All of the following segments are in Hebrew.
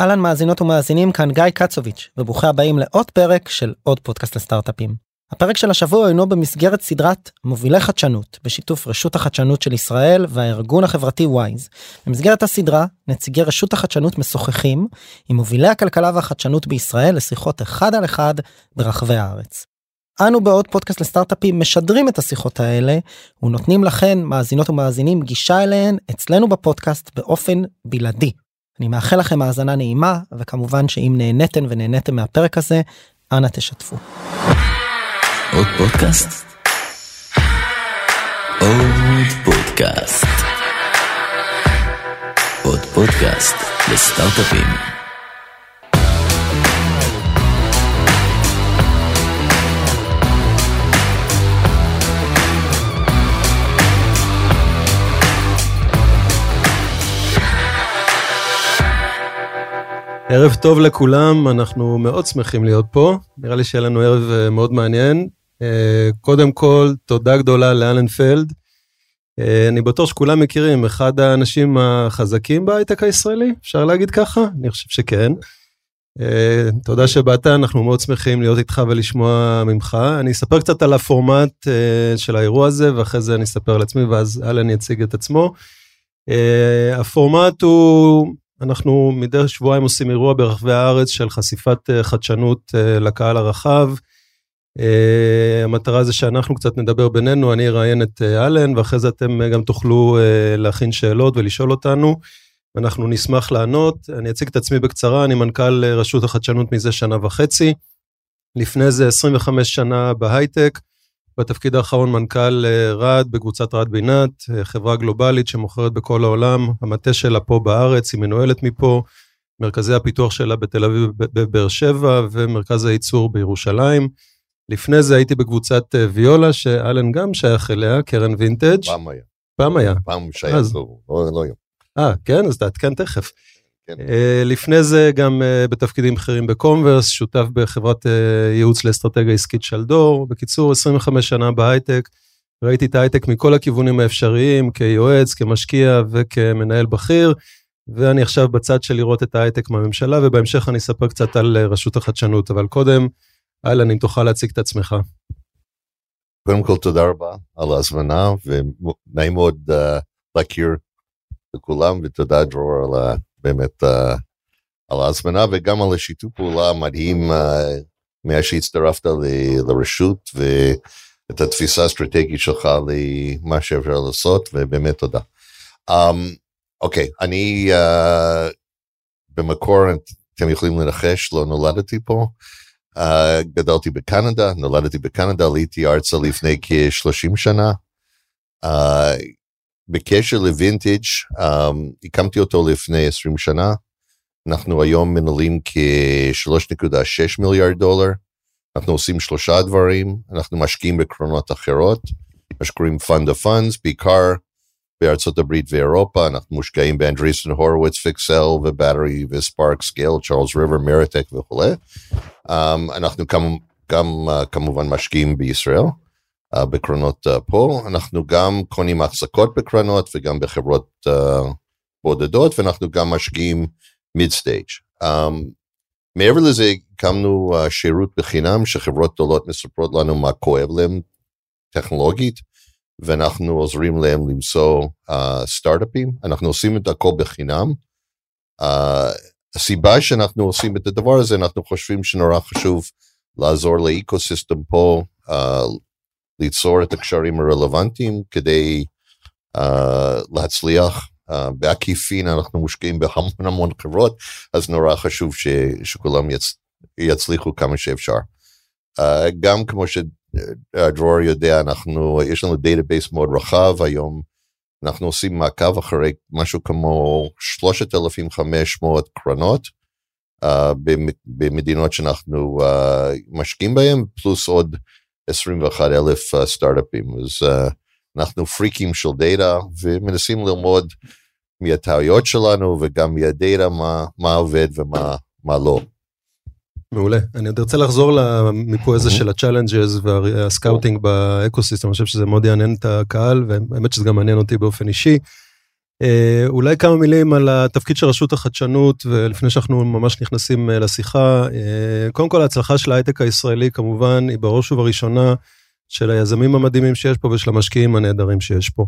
אהלן מאזינות ומאזינים כאן גיא קצוביץ' וברוכים הבאים לעוד פרק של עוד פודקאסט לסטארט-אפים. הפרק של השבוע אינו במסגרת סדרת מובילי חדשנות בשיתוף רשות החדשנות של ישראל והארגון החברתי וויז. במסגרת הסדרה נציגי רשות החדשנות משוחחים עם מובילי הכלכלה והחדשנות בישראל לשיחות אחד על אחד ברחבי הארץ. אנו בעוד פודקאסט לסטארט-אפים משדרים את השיחות האלה ונותנים לכן מאזינות ומאזינים גישה אליהן אצלנו בפודקאסט באופן בלעדי. אני מאחל לכם האזנה נעימה וכמובן שאם נהניתן ונהניתם מהפרק הזה אנא תשתפו. עוד פודקאסט? עוד פודקאסט. עוד פודקאסט לסטארט-אפים. ערב טוב לכולם, אנחנו מאוד שמחים להיות פה, נראה לי שיהיה לנו ערב אה, מאוד מעניין. אה, קודם כל, תודה גדולה לאלן פלד. אה, אני בטוח שכולם מכירים, אחד האנשים החזקים בהייטק הישראלי, אפשר להגיד ככה? אני חושב שכן. תודה שבאת, אנחנו מאוד שמחים להיות איתך ולשמוע ממך. אני אספר קצת על הפורמט של האירוע הזה, ואחרי זה אני אספר על עצמי, ואז אלן יציג את עצמו. הפורמט הוא אנחנו מדי שבועיים עושים אירוע ברחבי הארץ של חשיפת אה, חדשנות אה, לקהל הרחב. אה, המטרה זה שאנחנו קצת נדבר בינינו, אני אראיין את אלן, ואחרי זה אתם גם תוכלו להכין שאלות ולשאול אותנו, ואנחנו נשמח לענות. אני אציג את עצמי בקצרה, אני מנכ"ל רשות החדשנות מזה שנה וחצי. לפני זה 25 שנה בהייטק, בתפקיד האחרון מנכ"ל אה, רד בקבוצת רד בינת, אה, חברה גלובלית שמוכרת בכל העולם, המטה שלה פה בארץ, היא מנוהלת מפה, מרכזי הפיתוח שלה בתל אביב בבאר שבע ומרכז הייצור בירושלים. לפני זה הייתי בקבוצת אה, ויולה, שאלן גם שייך אליה, קרן וינטג'. פעם היה. פעם היה. פעם שייך, אז... לא, לא, לא היום. אה, כן? אז תעדכן תכף. כן. Uh, לפני זה גם uh, בתפקידים בכירים בקומברס, שותף בחברת uh, ייעוץ לאסטרטגיה עסקית שלדור. בקיצור, 25 שנה בהייטק, ראיתי את ההייטק מכל הכיוונים האפשריים, כיועץ, כמשקיע וכמנהל בכיר, ואני עכשיו בצד של לראות את ההייטק מהממשלה, ובהמשך אני אספר קצת על רשות החדשנות, אבל קודם, אהלן, אם תוכל להציג את עצמך. קודם כל, תודה רבה על ההזמנה, ונעים מאוד uh, להכיר לכולם, ותודה דרור על ה... באמת uh, על ההזמנה וגם על השיתוף פעולה המדהים uh, מאז שהצטרפת לרשות ואת התפיסה האסטרטגית שלך למה שאפשר לעשות ובאמת תודה. Um, אוקיי, אני uh, במקור, אתם יכולים לנחש, לא נולדתי פה. Uh, גדלתי בקנדה, נולדתי בקנדה, עליתי ארצה לפני כ-30 שנה. Uh, בקשר לווינטג' um, הקמתי אותו לפני 20 שנה. אנחנו היום מנהלים כ-3.6 מיליארד דולר. אנחנו עושים שלושה דברים, אנחנו משקיעים בקרונות אחרות, משקיעים fund of funds, בעיקר בארצות הברית ואירופה, אנחנו מושקעים באנדריסן הורוויץ, פיקסל, בטרי, ספארק, סקייל, צ'ארלס ריבר, מריטק וכולי. Um, אנחנו גם, גם uh, כמובן משקיעים בישראל. Uh, בקרנות uh, פה, אנחנו גם קונים החזקות בקרנות וגם בחברות uh, בודדות, ואנחנו גם משקיעים mid stage. Um, מעבר לזה, הקמנו uh, שירות בחינם שחברות גדולות מספרות לנו מה כואב להם טכנולוגית, ואנחנו עוזרים להם למצוא uh, סטארט-אפים, אנחנו עושים את הכל בחינם. Uh, הסיבה שאנחנו עושים את הדבר הזה, אנחנו חושבים שנורא חשוב לעזור לאקו-סיסטם פה, uh, ליצור את הקשרים הרלוונטיים כדי uh, להצליח. Uh, בעקיפין אנחנו מושקעים בהמון המון חברות, אז נורא חשוב ש, שכולם יצ, יצליחו כמה שאפשר. uh, גם כמו שדרור יודע, אנחנו, יש לנו database מאוד רחב היום, אנחנו עושים מעקב אחרי משהו כמו 3,500 קרנות uh, במדינות שאנחנו uh, משקיעים בהן, פלוס עוד 21 אלף uh, סטארט-אפים. אז uh, אנחנו פריקים של דאטה ומנסים ללמוד מהטעויות שלנו וגם מהדאטה מה, מה עובד ומה לא. מעולה. אני עוד רוצה לחזור למיפוי הזה של ה challenges וה scouting ב ecosystem, אני חושב שזה מאוד יעניין את הקהל, והאמת שזה גם מעניין אותי באופן אישי. אה, אולי כמה מילים על התפקיד של רשות החדשנות, ולפני שאנחנו ממש נכנסים אה, לשיחה. אה, קודם כל, ההצלחה של ההייטק הישראלי כמובן היא בראש ובראשונה של היזמים המדהימים שיש פה ושל המשקיעים הנהדרים שיש פה.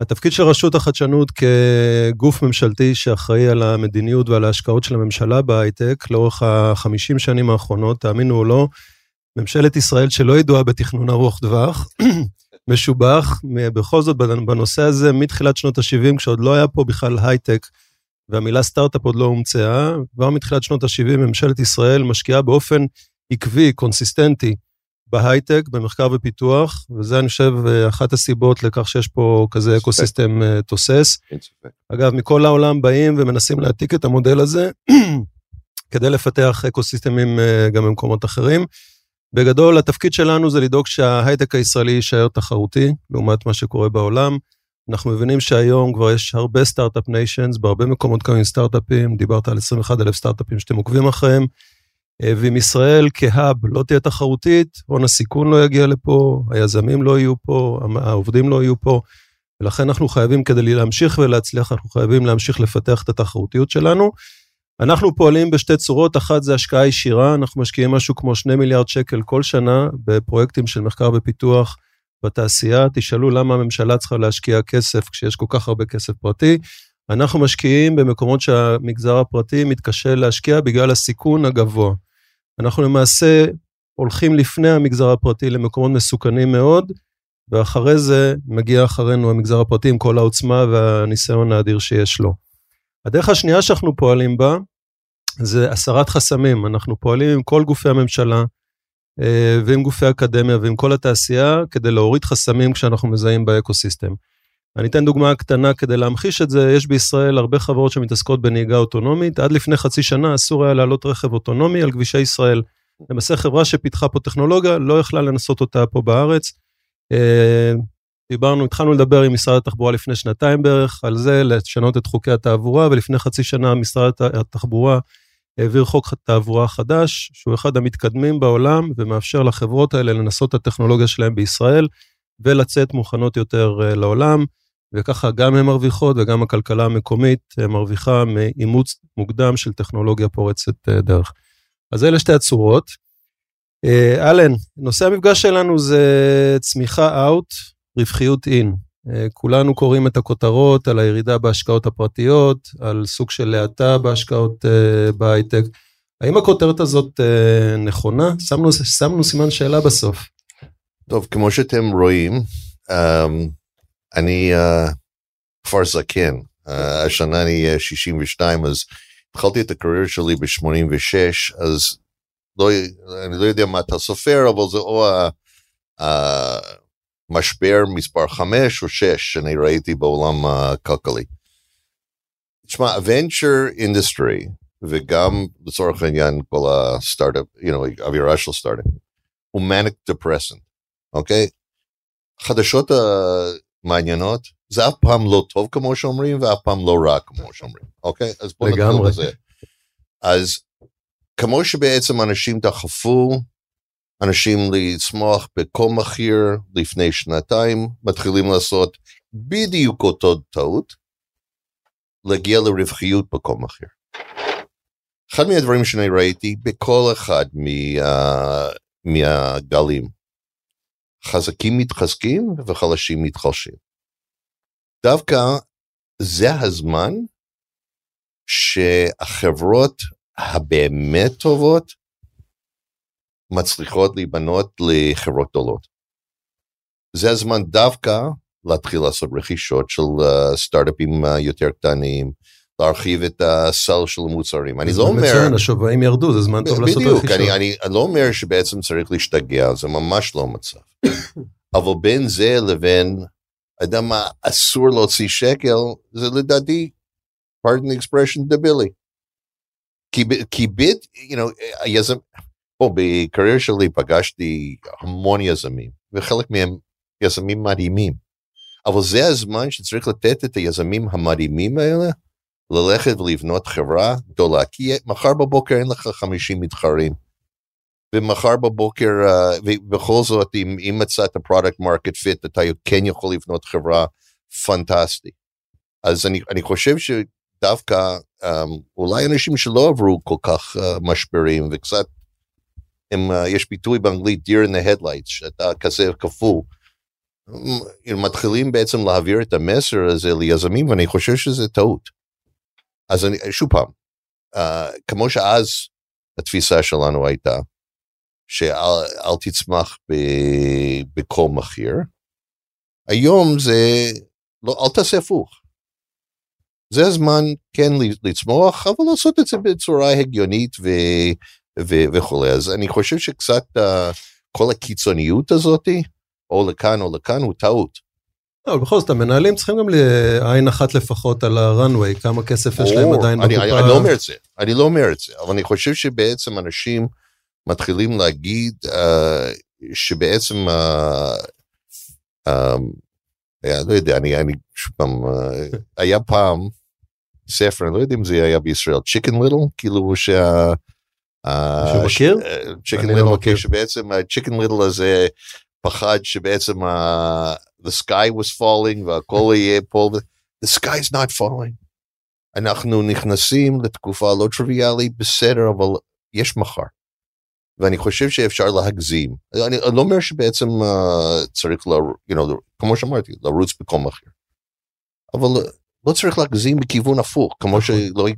התפקיד של רשות החדשנות כגוף ממשלתי שאחראי על המדיניות ועל ההשקעות של הממשלה בהייטק לאורך החמישים שנים האחרונות, תאמינו או לא, ממשלת ישראל שלא ידועה בתכנון ארוך טווח, משובח, בכל זאת בנושא הזה מתחילת שנות ה-70, כשעוד לא היה פה בכלל הייטק, והמילה סטארט-אפ עוד לא הומצאה, כבר מתחילת שנות ה-70 ממשלת ישראל משקיעה באופן עקבי, consistent, בהייטק, במחקר ופיתוח, וזה אני חושב אחת הסיבות לכך שיש פה כזה ecosystem אה, תוסס. אגב, מכל העולם באים ומנסים להעתיק את המודל הזה כדי לפתח אקוסיסטמים אה, גם במקומות אחרים. בגדול, התפקיד שלנו זה לדאוג שההייטק הישראלי יישאר תחרותי, לעומת מה שקורה בעולם. אנחנו מבינים שהיום כבר יש הרבה סטארט-אפ ניישנס, בהרבה מקומות קמים סטארט-אפים, דיברת על 21 אלף סטארט-אפים שאתם עוקבים אחריהם, אה, ואם ישראל כהאב לא תהיה תחרותית, הון הסיכון לא יגיע לפה, היזמים לא יהיו פה, העובדים לא יהיו פה, ולכן אנחנו חייבים, כדי להמשיך ולהצליח, אנחנו חייבים להמשיך לפתח את התחרותיות שלנו. אנחנו פועלים בשתי צורות, אחת זה השקעה ישירה, אנחנו משקיעים משהו כמו 2 מיליארד שקל כל שנה בפרויקטים של מחקר ופיתוח בתעשייה. תשאלו למה הממשלה צריכה להשקיע כסף כשיש כל כך הרבה כסף פרטי. אנחנו משקיעים במקומות שהמגזר הפרטי מתקשה להשקיע בגלל הסיכון הגבוה. אנחנו למעשה הולכים לפני המגזר הפרטי למקומות מסוכנים מאוד, ואחרי זה מגיע אחרינו המגזר הפרטי עם כל העוצמה והניסיון האדיר שיש לו. הדרך השנייה שאנחנו פועלים בה זה הסרת חסמים. אנחנו פועלים עם כל גופי הממשלה אה, ועם גופי האקדמיה ועם כל התעשייה כדי להוריד חסמים כשאנחנו מזהים באקוסיסטם. אני אתן דוגמה קטנה כדי להמחיש את זה, יש בישראל הרבה חברות שמתעסקות בנהיגה אוטונומית, עד לפני חצי שנה אסור היה לעלות רכב אוטונומי על כבישי ישראל. למעשה חברה שפיתחה פה טכנולוגיה לא יכלה לנסות אותה פה בארץ. דיברנו, התחלנו לדבר עם משרד התחבורה לפני שנתיים בערך על זה, לשנות את חוקי התעבורה, ולפני חצי שנה משרד התחבורה העביר חוק תעבורה חדש, שהוא אחד המתקדמים בעולם, ומאפשר לחברות האלה לנסות את הטכנולוגיה שלהם בישראל, ולצאת מוכנות יותר אה, לעולם, וככה גם הן מרוויחות וגם הכלכלה המקומית אה, מרוויחה מאימוץ מוקדם של טכנולוגיה פורצת אה, דרך. אז אלה שתי הצורות. אלן, נושא המפגש שלנו זה צמיחה אאוט, רווחיות אין. אה, כולנו קוראים את הכותרות על הירידה בהשקעות הפרטיות, על סוג של האטה בהשקעות uh, בהייטק. האם הכותרת הזאת uh, נכונה? שמנו, שמנו סימן שאלה בסוף. טוב, כמו שאתם רואים, um, אני כבר זקן. השנה אני 62, אז התחלתי את הקריירה שלי ב-86, אז לא, אני לא יודע מה אתה סופר, אבל זה או ה... משבר מספר 5 או 6 שאני ראיתי בעולם הכלכלי. תשמע, venture industry וגם לצורך העניין כל הסטארט-אפ, you know, אווירה של סטארט-אפ, הוא manic depressant, אוקיי? חדשות המעניינות, זה אף פעם לא טוב כמו שאומרים ואף פעם לא רע כמו שאומרים, אוקיי? אז בוא נתחיל בזה. אז כמו שבעצם אנשים דחפו אנשים לצמוח בכל מחיר לפני שנתיים, מתחילים לעשות בדיוק אותו טעות, להגיע לרווחיות בכל מחיר. אחד מהדברים שאני ראיתי בכל אחד מה, מהגלים, חזקים מתחזקים וחלשים מתחלשים. דווקא זה הזמן שהחברות הבאמת טובות מצליחות להיבנות לחברות גדולות. זה הזמן דווקא להתחיל לעשות רכישות של uh, סטארט-אפים uh, יותר קטנים, להרחיב את הסל של המוצרים. אני לא אומר... מצוין, השווים ירדו, זה זמן טוב לעשות רכישות. בדיוק, אני, אני לא אומר שבעצם צריך להשתגע, זה ממש לא מצב. אבל בין זה לבין, יודע מה, אסור להוציא שקל, זה לדעתי, pardon the expression, דבילי. כי, כי ביט, you know, היזם, פה בקריירה שלי פגשתי המון יזמים, וחלק מהם יזמים מדהימים. אבל זה הזמן שצריך לתת את היזמים המדהימים האלה ללכת ולבנות חברה גדולה, כי מחר בבוקר אין לך 50 מתחרים. ומחר בבוקר, uh, ובכל זאת, אם, אם מצאת product market fit, אתה כן יכול לבנות חברה פנטסטית. אז אני, אני חושב שדווקא um, אולי אנשים שלא עברו כל כך uh, משברים וקצת, הם, uh, יש ביטוי באנגלית deer in the headlights, שאתה כזה קפוא, הם מתחילים בעצם להעביר את המסר הזה ליזמים ואני חושב שזה טעות. אז אני, שוב פעם, uh, כמו שאז התפיסה שלנו הייתה, שאל אל תצמח ב, בכל מחיר, היום זה, לא, אל תעשה הפוך. זה הזמן כן לצמוח, אבל לעשות את זה בצורה הגיונית ו, וכולי. אז אני חושב שקצת uh, כל הקיצוניות הזאתי, או לכאן או לכאן, הוא טעות. לא, בכל זאת, המנהלים צריכים גם לעין אחת לפחות על הראנוויי, כמה כסף יש להם עדיין אני, בקופה. אני, לא אומר את זה, אני לא אומר את זה, אבל אני חושב שבעצם אנשים מתחילים להגיד uh, שבעצם, היה, לא יודע, אני, אני שוב פעם, היה פעם ספר, אני לא יודע אם זה היה בישראל, Chicken Little, כאילו שה... מישהו מכיר? צ'יקן ליטל, לא מכיר, שבעצם צ'יקן ליטל הזה פחד שבעצם the sky was falling והכל יהיה פה, the sky is not falling. אנחנו נכנסים לתקופה לא טריוויאלית, בסדר, אבל יש מחר. ואני חושב שאפשר להגזים. אני, אני לא אומר שבעצם uh, צריך, ל, you know, כמו שאמרתי, לרוץ בכל מחיר. אבל לא צריך להגזים בכיוון הפוך, כמו נכון. שלא,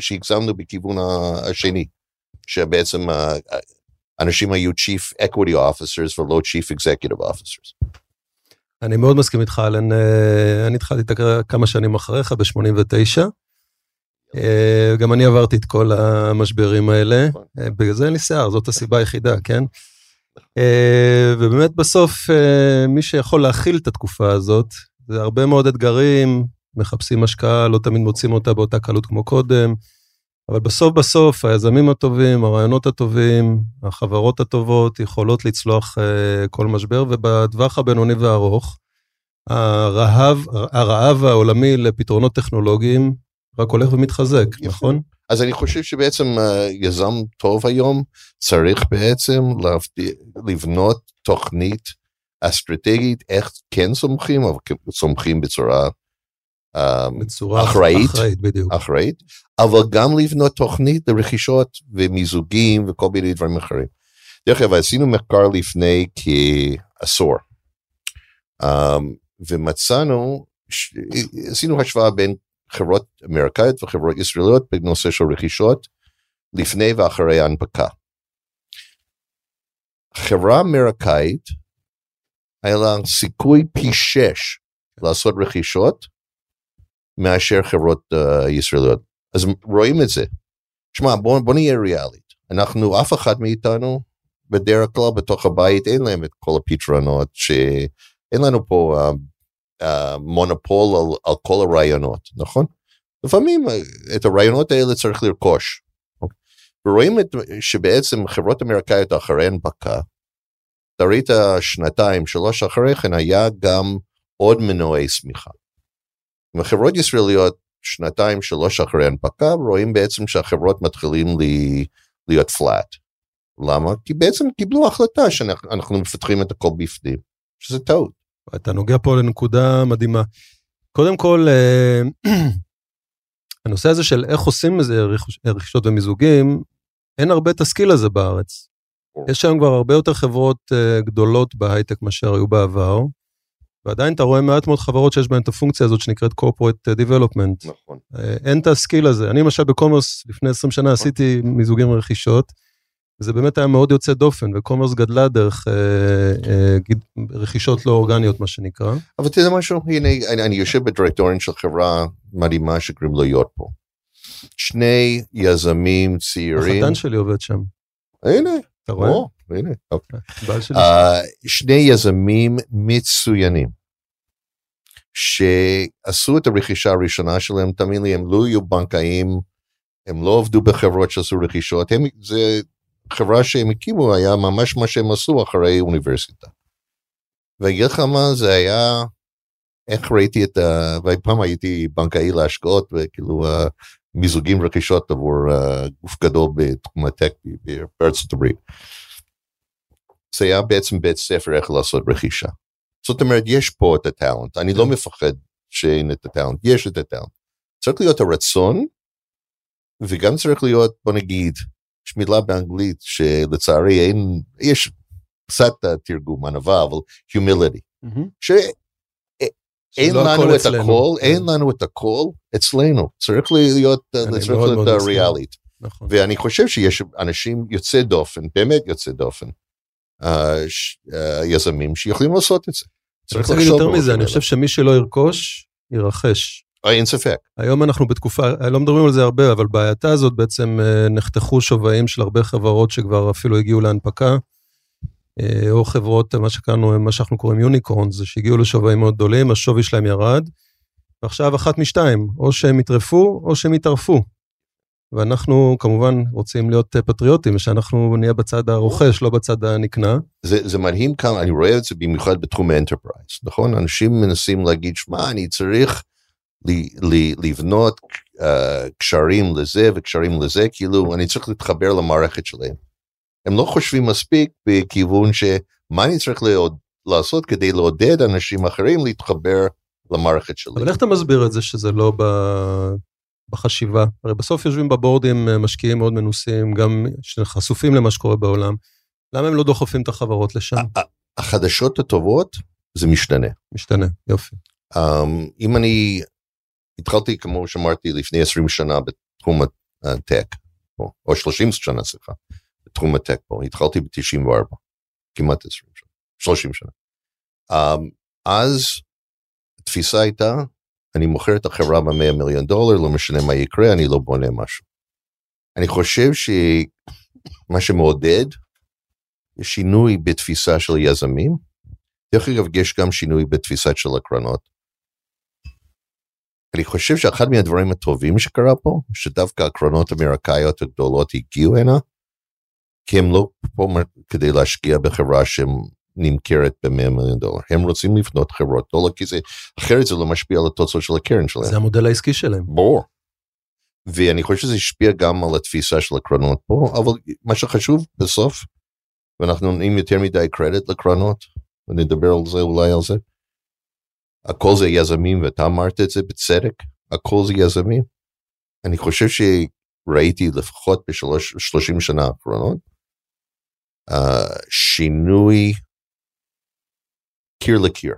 שהגזמנו בכיוון השני, שבעצם uh, אנשים היו Chief Equity Officers ולא Chief Executive Officers. אני מאוד מסכים איתך, אלן. אה, אני התחלתי את כמה שנים אחריך, ב-89. אה, גם אני עברתי את כל המשברים האלה. נכון. אה, בגלל זה אין לי שיער, זאת הסיבה היחידה, כן? ובאמת בסוף, מי שיכול להכיל את התקופה הזאת, זה הרבה מאוד אתגרים, מחפשים השקעה, לא תמיד מוצאים אותה באותה קלות כמו קודם. אבל בסוף בסוף היזמים הטובים, הרעיונות הטובים, החברות הטובות יכולות לצלוח uh, כל משבר, ובטווח הבינוני והארוך, הרעב, הרעב העולמי לפתרונות טכנולוגיים רק הולך ומתחזק, יפה. נכון? אז אני חושב שבעצם uh, יזם טוב היום צריך בעצם לבנות תוכנית אסטרטגית איך כן סומכים, אבל כן סומכים בצורה אמ, בצורה אחראית, אחראית, בדיוק. אחראית, אבל גם לבנות תוכנית לרכישות ומיזוגים וכל מיני דברים אחרים. דרך אגב, עשינו מחקר לפני כעשור, um, ומצאנו, ש... עשינו השוואה בין חברות אמריקאיות וחברות ישראליות בנושא של רכישות לפני ואחרי ההנפקה. חברה אמריקאית היה לה סיכוי פי שש לעשות רכישות מאשר חברות uh, ישראליות. אז רואים את זה. שמע, בוא, בוא נהיה ריאלית. אנחנו, אף אחד מאיתנו, בדרך כלל בתוך הבית אין להם את כל הפתרונות, שאין לנו פה uh, uh, מונופול על, על כל הרעיונות, נכון? לפעמים את הרעיונות האלה צריך לרכוש. ורואים את, שבעצם חברות אמריקאיות אחרי הנפקה, אתה ראית שנתיים, שלוש אחרי כן היה גם עוד מנועי צמיחה. וחברות ישראליות שנתיים שלוש אחרי הנפקה רואים בעצם שהחברות מתחילים לי, להיות flat. למה? כי בעצם קיבלו החלטה שאנחנו מפתחים את הכל בפנים, שזה טעות. אתה נוגע פה לנקודה מדהימה. קודם כל, אה, הנושא הזה של איך עושים איזה רכישות ומיזוגים, אין הרבה את הסקיל הזה בארץ. יש היום כבר הרבה יותר חברות אה, גדולות בהייטק מאשר היו בעבר. ועדיין אתה רואה מעט מאוד חברות שיש בהן את הפונקציה הזאת שנקראת corporate development. נכון. אה, אין את הסקיל הזה. אני למשל ב Commerce לפני 20 שנה נכון. עשיתי מיזוגים ורכישות, וזה באמת היה מאוד יוצא דופן, וקומרס גדלה דרך אה, אה, רכישות לא אורגניות, מה שנקרא. אבל תראה משהו, הנה, אני, אני יושב בדירקטוריון של חברה מדהימה שקוראים לו פה. שני יזמים צעירים. החתן שלי עובד שם. הנה. אתה רואה? או, הנה, אוקיי. שני יזמים מצוינים, שעשו את הרכישה הראשונה שלהם, תאמין לי, הם לא היו בנקאים, הם לא עבדו בחברות שעשו רכישות, הם, זה חברה שהם הקימו, היה ממש מה שהם עשו אחרי אוניברסיטה. ואני אגיד לך מה, זה היה, איך ראיתי את ה... פעם הייתי בנקאי להשקעות, וכאילו מיזוגים רכישות עבור uh, גוף גדול בתחום הטק בארצות הברית. זה היה בעצם בית ספר איך לעשות רכישה. זאת אומרת, יש פה את הטאלנט, אני לא מפחד שאין את הטאלנט, יש את הטאלנט. צריך להיות הרצון, וגם צריך להיות, בוא נגיד, יש מילה באנגלית שלצערי אין, יש קצת תרגום ענווה, אבל humility. שאין הכל לנו את. הכל, כן. אין לנו את הכל אצלנו. צריך להיות, אני צריך להיות. ריאלית. נכון. ואני חושב שיש אנשים יוצאי דופן, באמת יוצאי דופן, אה, אה, יזמים שיכולים לעשות את זה. צריך להגיד יותר מזה, אני חושב שמי שלא ירכוש, ירכש. אה, אין ספק. היום אנחנו בתקופה, לא מדברים על זה הרבה, אבל בהאטה הזאת בעצם אה, נחתכו שווים של הרבה חברות שכבר אפילו הגיעו להנפקה, אה, או חברות, מה שקראנו, מה שאנחנו קוראים יוניקורנס, שהגיעו לשווים מאוד גדולים, השווי שלהם ירד, ועכשיו אחת משתיים, או שהם יטרפו או שהם יטרפו. ואנחנו כמובן רוצים להיות אה, פטריוטים, שאנחנו נהיה בצד הרוכש, לא בצד הנקנה. זה, זה מדהים כמה, אני רואה את זה במיוחד בתחום ה enterprise, נכון? אנשים מנסים להגיד, שמע, אני צריך ל- ל- לבנות uh, קשרים לזה וקשרים לזה, כאילו, אני צריך להתחבר למערכת שלהם. הם לא חושבים מספיק בכיוון שמה אני צריך לעוד, לעשות כדי לעודד אנשים אחרים להתחבר למערכת שלי. אבל איך אתה מסביר את זה שזה לא ב... בחשיבה? הרי בסוף יושבים בבורדים אה, משקיעים מאוד מנוסים, גם שחשופים למה שקורה בעולם. למה הם לא דוחפים את החברות לשם? החדשות הטובות זה משתנה. משתנה, יופי. Um, אם אני התחלתי, כמו שאמרתי, לפני 20 שנה בתחום הטק, או, או 30 שנה, סליחה, בתחום הטק פה, התחלתי ב-94, כמעט 20 שנה, 30 שנה. Um, אז התפיסה הייתה, אני מוכר את החברה ב-100 מיליון דולר, לא משנה מה יקרה, אני לא בונה משהו. אני חושב שמה שמעודד, יש שינוי בתפיסה של יזמים. דרך אגב, יש גם שינוי בתפיסה של הקרנות. אני חושב שאחד מהדברים הטובים שקרה פה, שדווקא הקרנות האמריקאיות הגדולות הגיעו הנה, כי הם לא פה כדי להשקיע בחברה שנמכרת ב-100 מיליון דולר. הם רוצים לבנות חברות גדולות, כי זה, אחרת זה לא משפיע על התוצאות של הקרן שלהם. זה המודל העסקי שלהם. ברור. ואני חושב שזה השפיע גם על התפיסה של הקרנות פה, אבל מה שחשוב בסוף, ואנחנו נותנים יותר מדי קרדיט לקרנות, ונדבר על זה אולי על זה, הכל זה יזמים, ואתה אמרת את זה בצדק, הכל זה יזמים. אני חושב שראיתי לפחות בשלושים שנה האחרונות, uh, שינוי קיר לקיר.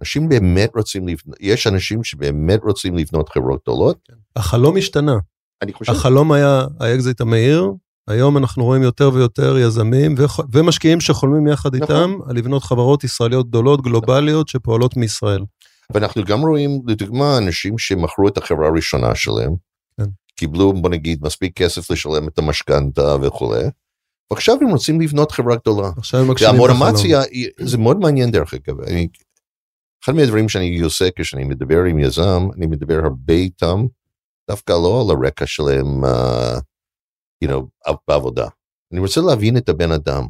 אנשים באמת רוצים לבנות, יש אנשים שבאמת רוצים לבנות חברות גדולות, החלום השתנה. אני חושב, החלום היה האקזיט המהיר, היום אנחנו רואים יותר ויותר יזמים וח- ומשקיעים שחולמים יחד נכון. איתם על לבנות חברות ישראליות גדולות, גלובליות, שפועלות מישראל. ואנחנו גם רואים לדוגמה אנשים שמכרו את החברה הראשונה שלהם, כן. קיבלו בוא נגיד מספיק כסף לשלם את המשכנתה וכולי, ועכשיו הם רוצים לבנות חברה גדולה. עכשיו הם. והמוטיבציה, היא- זה מאוד מעניין דרך אגב, אני, אחד מהדברים שאני עושה כשאני מדבר עם יזם, אני מדבר הרבה איתם, דווקא לא על הרקע שלהם, uh, you know, בעבודה. אני רוצה להבין את הבן אדם.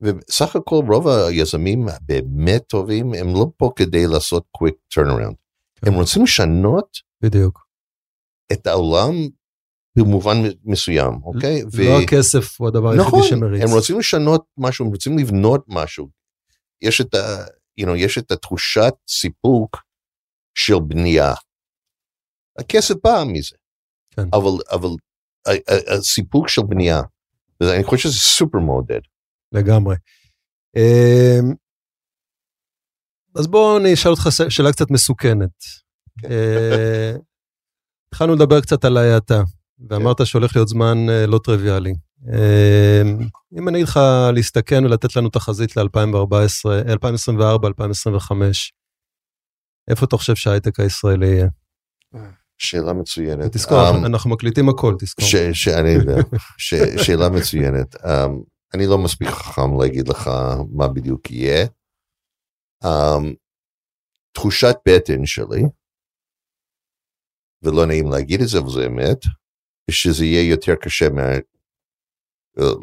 ובסך הכל רוב היזמים באמת טובים, הם לא פה כדי לעשות quick turnaround. כן. הם רוצים לשנות בדיוק. את העולם במובן מסוים, אוקיי? לא הכסף הוא הדבר היחידי נכון, שמריץ. הם רוצים לשנות משהו, הם רוצים לבנות משהו. יש את, ה, you know, יש את התחושת סיפוק של בנייה. הכסף בא מזה, כן. אבל, אבל הסיפוק של בנייה, ואני חושב שזה סופר מעודד. לגמרי. אמ, אז בוא אני אשאל אותך שאלה קצת מסוכנת. אה, התחלנו לדבר קצת על ההאטה, ואמרת שהולך להיות זמן אה, לא טריוויאלי. אמ, אם אני אגיד לך להסתכן ולתת לנו תחזית ל-2014, 2024, 2025, איפה אתה חושב שההייטק הישראלי יהיה? שאלה מצוינת. תזכור, אמ, אנחנו מקליטים הכל, תזכור. ש, שאני יודע, ש, שאלה מצוינת. Um, אני לא מספיק חכם להגיד לך מה בדיוק יהיה. Um, תחושת בטן שלי, ולא נעים להגיד את זה, אבל זה אמת, שזה יהיה יותר קשה מה,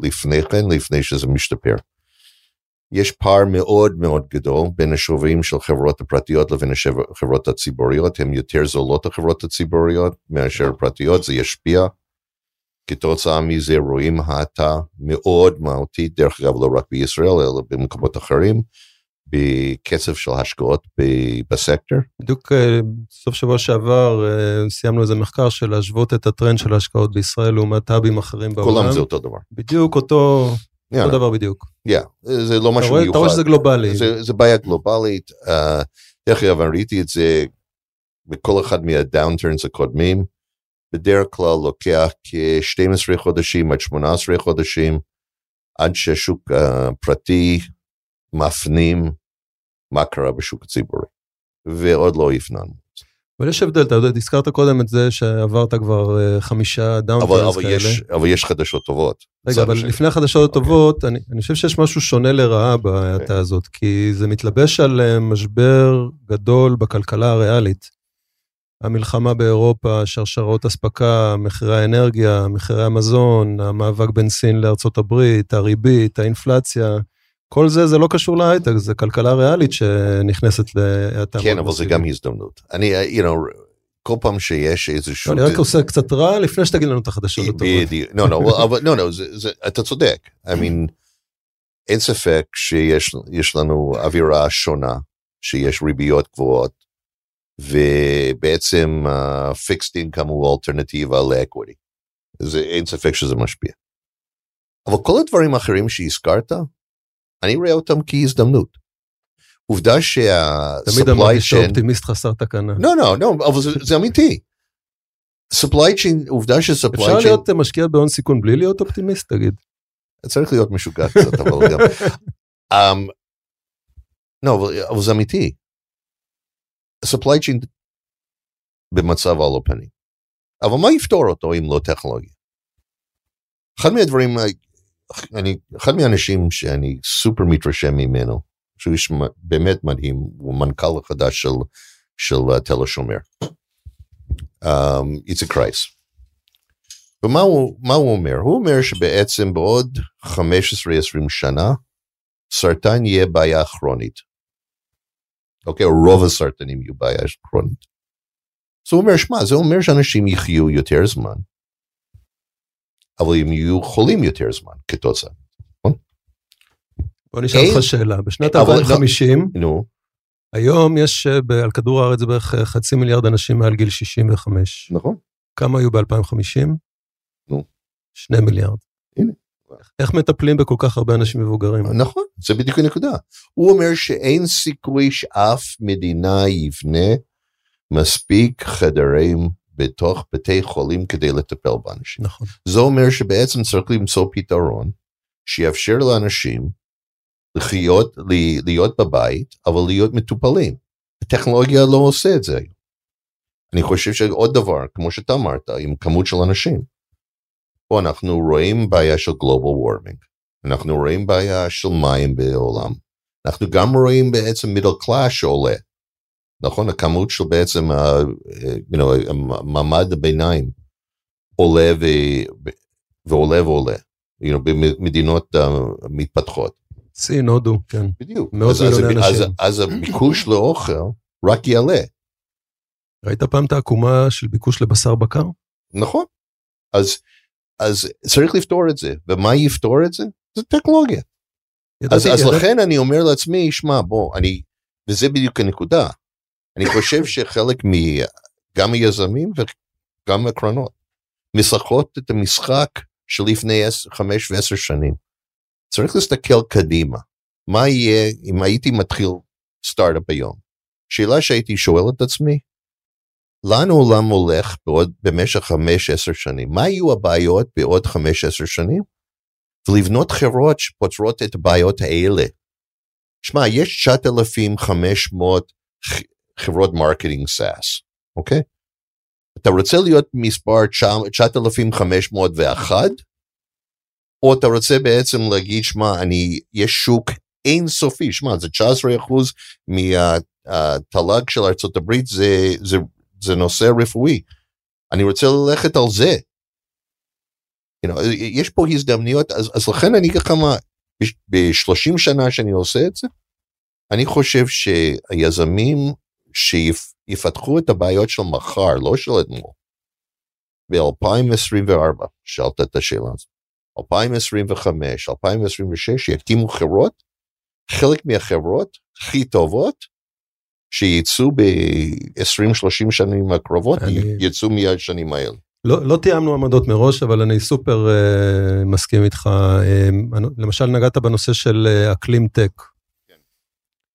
לפני כן, לפני שזה משתפר. יש פער מאוד מאוד גדול בין השוווים של חברות הפרטיות לבין החברות הציבוריות, הן יותר זולות החברות הציבוריות מאשר הפרטיות, זה ישפיע. כתוצאה מזה רואים האטה מאוד מהותית, דרך אגב לא רק בישראל אלא במקומות אחרים, בקצב של השקעות בסקטור. בדיוק אה, סוף שבוע שעבר אה, סיימנו איזה מחקר של להשוות את הטרנד של ההשקעות בישראל לעומת האבים אחרים בעולם. כולם זה אותו דבר. בדיוק אותו, Yeah, אותו דבר בדיוק. yeah, זה לא משהו מיוחד. אתה רואה שזה גלובלי. זה, זה בעיה גלובלית. אה, דרך אגב, אני ראיתי את זה בכל אחד מהדאונטרנס הקודמים. בדרך כלל לוקח כ-12 חודשים עד 18 חודשים עד שהשוק הפרטי מפנים מה קרה בשוק הציבורי. ועוד לא הפנמנו. אבל יש הבדל, אתה יודע, הזכרת קודם את זה שעברת כבר אה, חמישה אבל, downturns אבל, כאלה. יש, אבל יש חדשות טובות. רגע, אבל השני. לפני החדשות אוקיי. הטובות, אני, אני חושב שיש משהו שונה לרעה בהאטה הזאת, כי זה מתלבש על אה, משבר גדול בכלכלה הריאלית. המלחמה באירופה, שרשרות אספקה, מחירי האנרגיה, מחירי המזון, המאבק בין סין לארצות הברית, הריבית, האינפלציה, כל זה, זה לא קשור להייטק, זה כלכלה ריאלית שנכנסת להאטה. כן, אבל זה. גם הזדמנות. אני, uh, you know, כל פעם שיש איזשהו... לא, אני רק עושה קצת רע לפני שתגיד לנו את החדשות הטובות. בדיוק. לא, לא, אבל לא, לא, אתה צודק. I mean, אין ספק שיש יש לנו אווירה שונה, שיש ריביות גבוהות, ובעצם פיקסט אינקאם הוא אלטרנטיבה לאקוויטי. אין ספק שזה משפיע. אבל כל הדברים האחרים שהזכרת, אני רואה אותם כהזדמנות. עובדה תמיד שה-supply אמרתי chain... שאופטימיסט חסר תקנה. לא, לא, לא, אבל זה, זה אמיתי. supply chain, עובדה ש-supply אפשר chain, להיות משקיע בהון סיכון בלי להיות אופטימיסט, תגיד. צריך להיות משוגע קצת, אבל גם... um, לא, אבל, אבל זה אמיתי. supply chain במצב על הפנים. אבל מה יפתור אותו אם לא טכנולוגיה? אחד מהדברים, אני, אחד מהאנשים שאני סופר מתרשם ממנו, שהוא איש באמת מדהים, הוא מנכ"ל החדש של, של uh, תל השומר, um, איציק קרייס. ומה הוא, הוא אומר? הוא אומר שבעצם בעוד 15-20 שנה, סרטן יהיה בעיה כרונית. אוקיי, או רוב הסרטנים יהיו בעיה כרונית. אז הוא אומר, שמע, זה אומר שאנשים יחיו יותר זמן, אבל הם יהיו חולים יותר זמן כתוצאה. בוא נשאל אותך שאלה. בשנת אבל לא- 2050, נו, היום יש אה, על כדור הארץ בערך אה, חצי מיליארד אנשים מעל גיל 65. נכון. כמה היו ב-2050? נו. שני מיליארד. הנה. איך מטפלים בכל כך הרבה אנשים מבוגרים? נכון, זה בדיוק הנקודה. הוא אומר שאין סיכוי שאף מדינה יבנה מספיק חדרים בתוך בתי חולים כדי לטפל באנשים. נכון. זה אומר שבעצם צריך למצוא פתרון שיאפשר לאנשים לחיות, להיות בבית, אבל להיות מטופלים. הטכנולוגיה לא עושה את זה היום. אני חושב שעוד דבר, כמו שאתה אמרת, עם כמות של אנשים. פה אנחנו רואים בעיה של global warming, אנחנו רואים בעיה של מים בעולם, אנחנו גם רואים בעצם middle class שעולה. נכון, הכמות של בעצם, ה- you know, מעמד הביניים עולה ו... ועולה ועולה, you know, במדינות uh, מתפתחות. סין, הודו, כן. בדיוק. מאות אז, אז, מיליוני אז, אנשים. אז הביקוש לאוכל רק יעלה. ראית פעם את העקומה של ביקוש לבשר בקר? נכון. אז, אז צריך לפתור את זה, ומה יפתור את זה? זה טכנולוגיה. אז, ידעתי- אז ידעתי- לכן אני אומר לעצמי, שמע, בוא, אני, וזה בדיוק הנקודה. אני חושב שחלק מ... גם היזמים וגם הקרנות משחקות את המשחק של לפני עשר- חמש ועשר שנים. צריך להסתכל קדימה. מה יהיה אם הייתי מתחיל סטארט-אפ היום? שאלה שהייתי שואל את עצמי, לאן העולם הולך בעוד, במשך חמש עשר שנים? מה יהיו הבעיות בעוד חמש עשר שנים? ולבנות חברות שפותרות את הבעיות האלה. שמע, יש 9,500 ח- חברות marketing SaaS, אוקיי? אתה רוצה להיות מספר 9,501? או אתה רוצה בעצם להגיד, שמע, אני, יש שוק אינסופי, שמע, זה 19 אחוז מהתל"ג של ארה"ב, זה, זה, זה נושא רפואי. אני רוצה ללכת על זה. You know, יש פה הזדמנויות, אז, אז לכן אני אגיד לך מה, ב-30 שנה שאני עושה את זה, אני חושב שהיזמים שיפתחו את הבעיות של מחר, לא של אתמול, ב-2024, שאלת את השאלה הזאת, 2025, 2026, שיקימו חברות, חלק מהחברות הכי טובות שיצאו ב-20-30 שנים הקרובות, אני- יצאו מהשנים האלה. לא, לא תיאמנו עמדות מראש, אבל אני סופר uh, מסכים איתך. Uh, למשל, נגעת בנושא של uh, אקלים טק.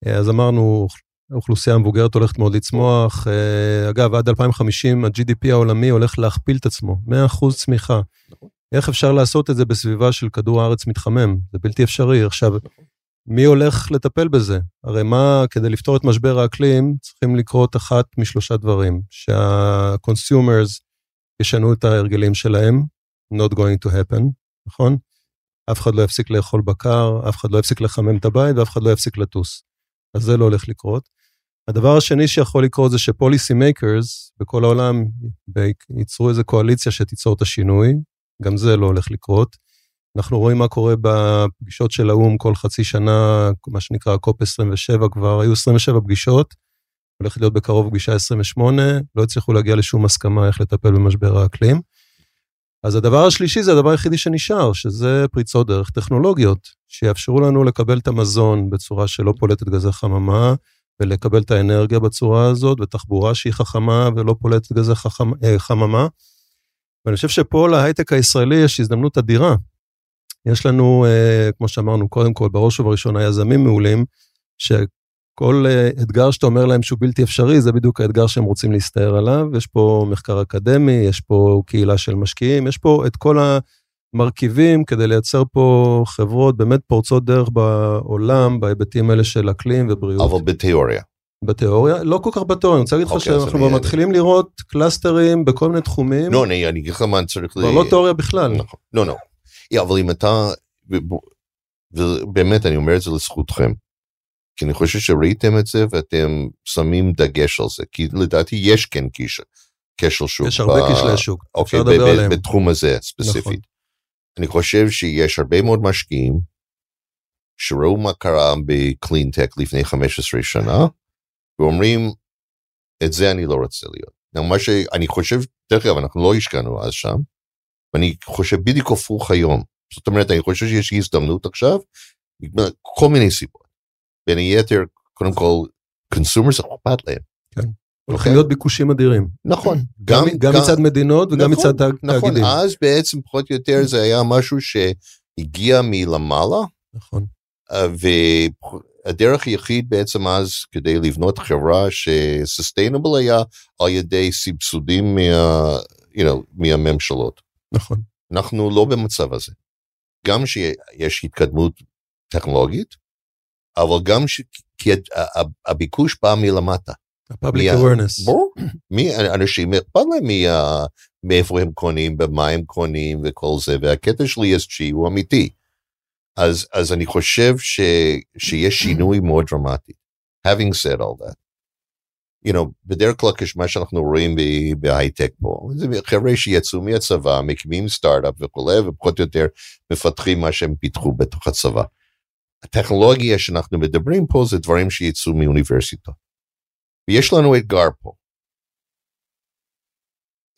Uh, אז אמרנו, האוכלוסייה המבוגרת הולכת מאוד לצמוח. Uh, אגב, עד 2050 ה-GDP העולמי הולך להכפיל את עצמו, 100% צמיחה. נכון. איך אפשר לעשות את זה בסביבה של כדור הארץ מתחמם? זה בלתי אפשרי. עכשיו, מי הולך לטפל בזה? הרי מה, כדי לפתור את משבר האקלים, צריכים לקרות אחת משלושה דברים. שה consumers ישנו את ההרגלים שלהם, not going to happen, נכון? אף אחד לא יפסיק לאכול בקר, אף אחד לא יפסיק לחמם את הבית ואף אחד לא יפסיק לטוס. אז זה לא הולך לקרות. הדבר השני שיכול לקרות זה ש policy makers בכל העולם ייצרו איזו קואליציה שתיצור את השינוי, גם זה לא הולך לקרות. אנחנו רואים מה קורה בפגישות של האו"ם כל חצי שנה, מה שנקרא קופ 27 כבר, היו 27 פגישות, הולכת להיות בקרוב פגישה 28, לא הצליחו להגיע לשום הסכמה איך לטפל במשבר האקלים. אז הדבר השלישי זה הדבר היחידי שנשאר, שזה פריצות דרך טכנולוגיות, שיאפשרו לנו לקבל את המזון בצורה שלא פולטת גזי חממה, ולקבל את האנרגיה בצורה הזאת, ותחבורה שהיא חכמה ולא פולטת גזי חכמה, אה, חממה. ואני חושב שפה להייטק הישראלי יש הזדמנות אדירה. יש לנו, אה, כמו שאמרנו קודם כל, בראש ובראשונה יזמים מעולים, שכל אה, אתגר שאתה אומר להם שהוא בלתי אפשרי, זה בדיוק האתגר שהם רוצים להסתער עליו. יש פה מחקר אקדמי, יש פה קהילה של משקיעים, יש פה את כל המרכיבים כדי לייצר פה חברות באמת פורצות דרך בעולם, בהיבטים האלה של אקלים ובריאות. אבל בתיאוריה. בתיאוריה, לא כל כך בתיאוריה, אני רוצה להגיד לך אוקיי, שאנחנו כבר מתחילים לראות קלאסטרים בכל מיני תחומים, לא, אני אגיד לך מה אני צריך... כבר ל- לא תיאוריה בכלל. נכון. לא, לא. אבל אם אתה... ובאמת, אני אומר את זה לזכותכם. כי אני חושב שראיתם את זה ואתם שמים דגש על זה. כי לדעתי יש כן קשר, כשל שוק. יש הרבה כשלי שוק, אוקיי, אפשר לדבר עליהם. בתחום הזה נכון. ספציפית. אני חושב שיש הרבה מאוד משקיעים שראו מה קרה בקלינטק לפני 15 שנה, ואומרים, את זה אני לא רוצה להיות. מה שאני חושב, דרך אגב, אנחנו לא השקענו אז שם, ואני חושב בדיוק הפוך היום. זאת אומרת, אני חושב שיש הזדמנות עכשיו, כל מיני סיבות. בין היתר, קודם כל, consumers אכפת להם. הולכים להיות ביקושים אדירים. נכון. גם גם מצד מדינות וגם נכון, מצד נכון, תאגידים. אז בעצם פחות או יותר זה היה משהו שהגיע מלמעלה, נכון. אה, והדרך היחיד בעצם אז כדי לבנות חברה שסוסטיינבל היה על ידי סבסודים מה, you know, מהממשלות. נכון. אנחנו לא במצב הזה. גם שיש התקדמות טכנולוגית, אבל גם ש... כי הביקוש בא מלמטה. ה-public awareness. ברור, מי, אנשים אכפת להם מה- מאיפה הם קונים, במה הם קונים וכל זה, והקטע של ESG הוא אמיתי. אז, אז אני חושב ש, שיש שינוי מאוד דרמטי. Having said all that, you know, בדרך כלל כשמה שאנחנו רואים בהייטק פה, זה חבר'ה שיצאו מהצבא, מקימים סטארט-אפ וכולי, ופחות או יותר מפתחים מה שהם פיתחו בתוך הצבא. הטכנולוגיה שאנחנו מדברים פה זה דברים שיצאו מאוניברסיטה. ויש לנו אתגר פה.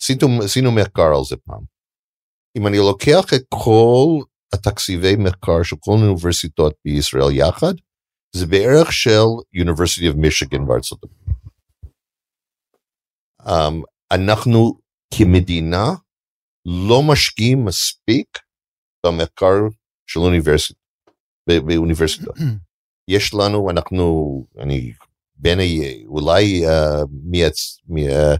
עשינו, עשינו מחקר על זה פעם. אם אני לוקח את כל התקציבי מחקר של כל האוניברסיטאות בישראל יחד, זה בערך של University of Michigan בארצות הברית. Um, אנחנו כמדינה לא משקיעים מספיק במחקר של אוניברסיטה, באוניברסיטה. יש לנו, אנחנו, אני בין אולי uh, מייצ... מה-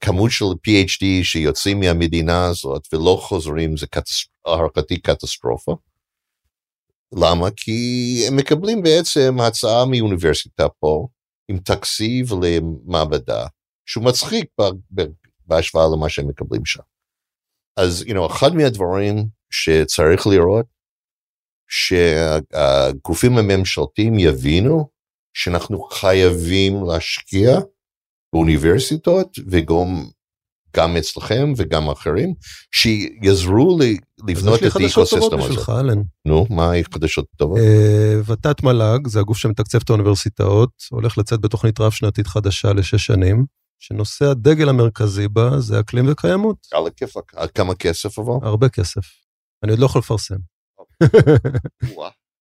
כמות של PhD שיוצאים מהמדינה הזאת ולא חוזרים זה קטס... הערכתי קטסטרופה. למה? כי הם מקבלים בעצם הצעה מאוניברסיטה פה עם תקציב למעבדה שהוא מצחיק ב- בהשוואה למה שהם מקבלים שם. אז you know, אחד מהדברים שצריך לראות שהגופים הממשלתיים יבינו שאנחנו חייבים להשקיע באוניברסיטות וגם גם אצלכם וגם אחרים, שיעזרו לי לבנות את האקוסיסטם הזה. בשבילך, אלן. נו, מה החדשות טובות? אה, ות"ת מל"ג, זה הגוף שמתקצב את האוניברסיטאות, הולך לצאת בתוכנית רב-שנתית חדשה לשש שנים, שנושא הדגל המרכזי בה זה אקלים וקיימות. על הכיפאק, כמה כסף אבל? הרבה כסף. אני עוד לא יכול לפרסם.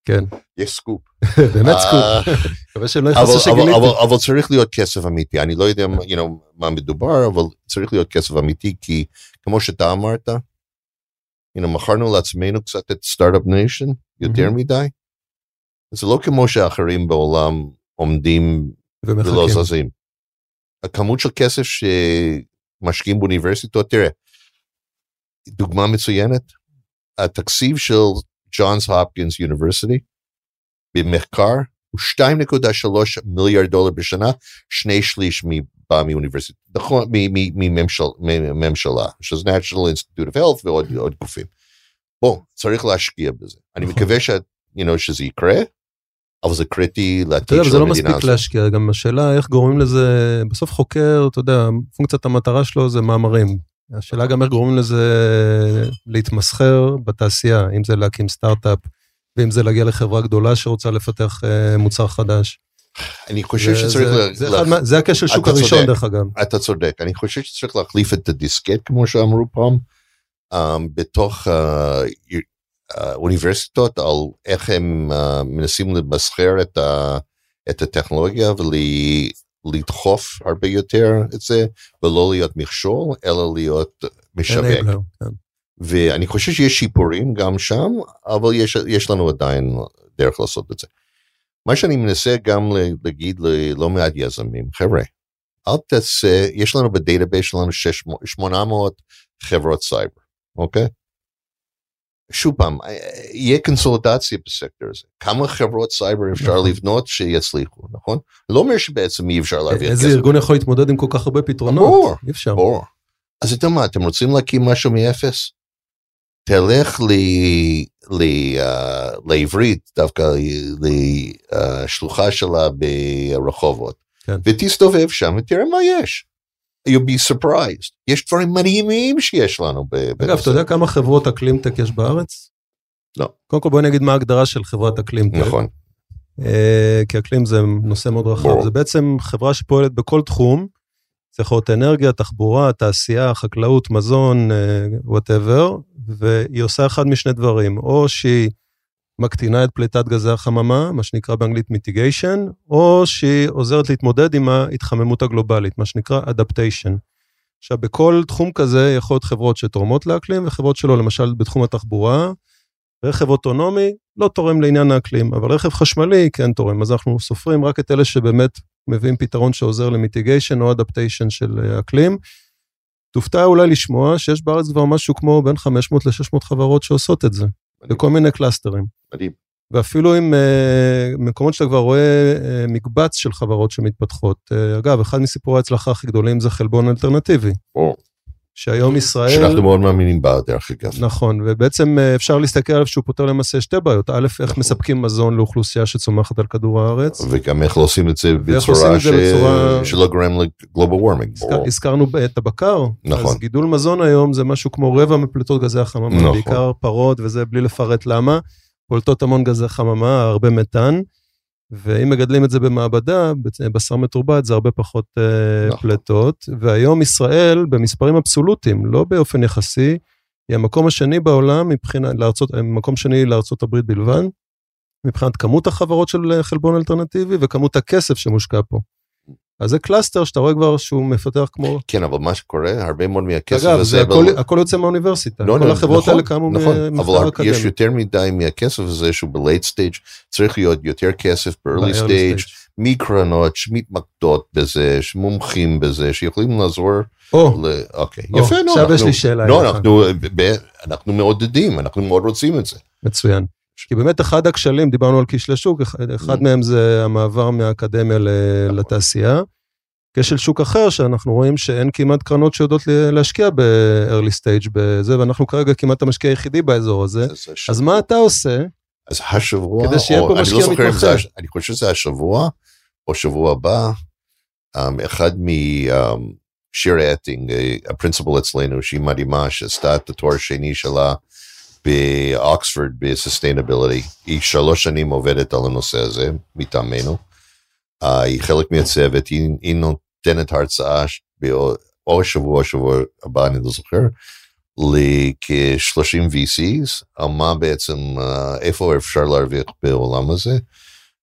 כן, יש סקופ. באמת אה, סקופ. מקווה שהם לא אבל, שגיליתי. צריך להיות כסף אמיתי. אני לא יודע מה מדובר, אבל צריך להיות כסף אמיתי, כי כמו שאתה אמרת, מכרנו לעצמנו קצת את Startup Nation, יותר. מדי. זה לא כמו שאחרים בעולם עומדים ולא. זזים. הכמות של כסף שמשקיעים באוניברסיטות, תראה, דוגמה מצוינת, התקציב של ג'ונס הופקינס יוניברסיטי במחקר הוא 2.3 מיליארד דולר בשנה, שני שליש מ- בא מאוניברסיטה, נכון, מממשלה, שזה National Institute of Health ועוד עוד גופים. בוא, צריך להשקיע בזה. אני נכון. מקווה ש- you know, שזה יקרה, אבל זה קריטי לעתיד של זה לא המדינה מספיק הזאת. להשקיע, גם השאלה איך גורמים לזה, בסוף חוקר, אתה יודע, פונקציית המטרה שלו זה מאמרים. השאלה גם איך גורמים לזה להתמסחר בתעשייה, אם זה להקים סטארט-אפ, ואם זה להגיע לחברה גדולה שרוצה לפתח אה, מוצר חדש. אני חושב שצריך... זה- לה- זה לה- הכשל שוק הראשון, צודק. דרך אגב. אתה צודק, אני חושב שצריך להחליף את הדיסקט, כמו שאמרו פעם, um, בתוך uh, האוניברסיטות, על איך הם uh, מנסים למסחר את, ה, את הטכנולוגיה ולדחוף הרבה יותר את זה, ולא להיות מכשול, אלא להיות משווק. כן. ואני חושב שיש שיפורים גם שם, אבל יש, יש לנו עדיין דרך לעשות את זה. מה שאני מנסה גם להגיד ללא מעט יזמים, חבר'ה, אל תעשה, יש לנו ב database שלנו 600 800 חברות סייבר, אוקיי? שוב פעם, אה, יהיה קונסולידציה בסקטור הזה. כמה חברות סייבר אפשר נכון. לבנות שיצליחו, נכון? לא אומר שבעצם אי אפשר להביא איזה ארגון יכול להתמודד עם כל כך הרבה פתרונות? ברור. אי אפשר. ברור. אז אתה יודע מה, אתם רוצים להקים משהו מאפס? תלך ל, ל, uh, לעברית, דווקא לשלוחה שלה ברחובות, כן. ותסתובב שם ותראה מה יש. You'll be surprised. יש דברים מדהימים שיש לנו. אגב. אתה יודע כמה חברות אקלימטק יש בארץ? לא. קודם כל בוא נגיד מה ההגדרה של חברת אקלימטק. נכון, אה, כי אקלים זה נושא מאוד רחב. זה בעצם חברה שפועלת בכל תחום, יכול להיות אנרגיה, תחבורה, תעשייה, חקלאות, מזון, whatever, והיא עושה אחד משני דברים, או שהיא מקטינה את פליטת גזי החממה, מה שנקרא באנגלית mitigation, או שהיא עוזרת להתמודד עם ההתחממות הגלובלית, מה שנקרא adaptation. עכשיו, בכל תחום כזה יכול להיות חברות שתורמות לאקלים וחברות שלא, למשל בתחום התחבורה, רכב אוטונומי לא תורם לעניין האקלים, אבל רכב חשמלי כן תורם, אז אנחנו סופרים רק את אלה שבאמת מביאים פתרון שעוזר ל mitigation או adaptation של אה, אקלים. תופתע אולי לשמוע שיש בארץ כבר משהו כמו בין 500 ל-600 חברות שעושות את זה, בכל מיני קלאסטרים. מדהים. ואפילו עם uh, מקומות שאתה כבר רואה uh, מקבץ של חברות שמתפתחות. Uh, אגב, אחד מסיפורי ההצלחה הכי גדולים זה חלבון אלטרנטיבי, ברור. שהיום ישראל... שאנחנו מאוד מאמינים בה, דרך אגב. נכון, ובעצם אה, אפשר להסתכל עליו שהוא פותר למעשה שתי בעיות. א', איך נכון. מספקים מזון לאוכלוסייה שצומחת על כדור הארץ. וגם איך לא עושים את זה בצורה ש- בצורה- שלא גורם לגלובל וורמינג. הזכר- הזכרנו את הבקר, נכון. אז גידול מזון היום זה משהו כמו רבע מפליטות גזי החממה, נכון. בעיקר פרות, וזה בלי לפרט למה, פולטות המון גזי חממה, הרבה מתאן, ואם מגדלים את זה במעבדה, בשר מתורבת זה הרבה פחות אה, נכון. פליטות, והיום ישראל במספרים אבסולוטיים, לא באופן יחסי, היא המקום השני בעולם מבחינת, לארצות, מקום שני לארצות הברית בלבד, מבחינת כמות החברות של אה, חלבון אלטרנטיבי וכמות הכסף שמושקע פה. אז זה cluster שאתה רואה כבר שהוא מפתח כמו... כן, אבל מה שקורה, הרבה מאוד מהכסף אגב, הזה... זה אבל- הכל, יוצא מהאוניברסיטה. לא, כל לא, החברות נכון, האלה קמו נכון, אבל אקדמי. יש יותר מדי מהכסף הזה שהוא ב-late stage, צריך להיות יותר כסף ב-early stage, stage. מקרנות שמתמקדות בזה, שמומחים בזה, שיכולים לעזור או, ל... אוקיי, או, יפה, נו, עכשיו יש אנחנו- לי שאלה. לא. אנחנו, ב- אנחנו מעודדים, אנחנו מאוד רוצים את זה. מצוין. כי באמת אחד הכשלים, דיברנו על כשלי שוק, אחד- Mm. מהם זה המעבר מהאקדמיה ל- נכון. לתעשייה. כשל שוק אחר, שאנחנו רואים שאין כמעט קרנות שיודעות להשקיע ב-early stage בזה, ואנחנו כרגע כמעט המשקיע היחידי באזור הזה. זה- זה אז מה אתה עושה? אז השבוע, כדי שיהיה או- פה אני משקיע לא זה מתמחה. אני חושב שזה השבוע, או שבוע הבא, um, אחד משירי אטינג, הפרינציפל אצלנו, שהיא מדהימה, שעשתה את התואר השני שלה באוקספורד בסוסטיינביליטי, היא שלוש שנים עובדת על הנושא הזה מטעמנו. Uh, היא חלק מהצוות, היא, היא נותנת הרצאה או שבוע או שבוע הבא, אני לא זוכר, לכ-30 VCs, על מה בעצם, אה, איפה אפשר להרוויח בעולם הזה,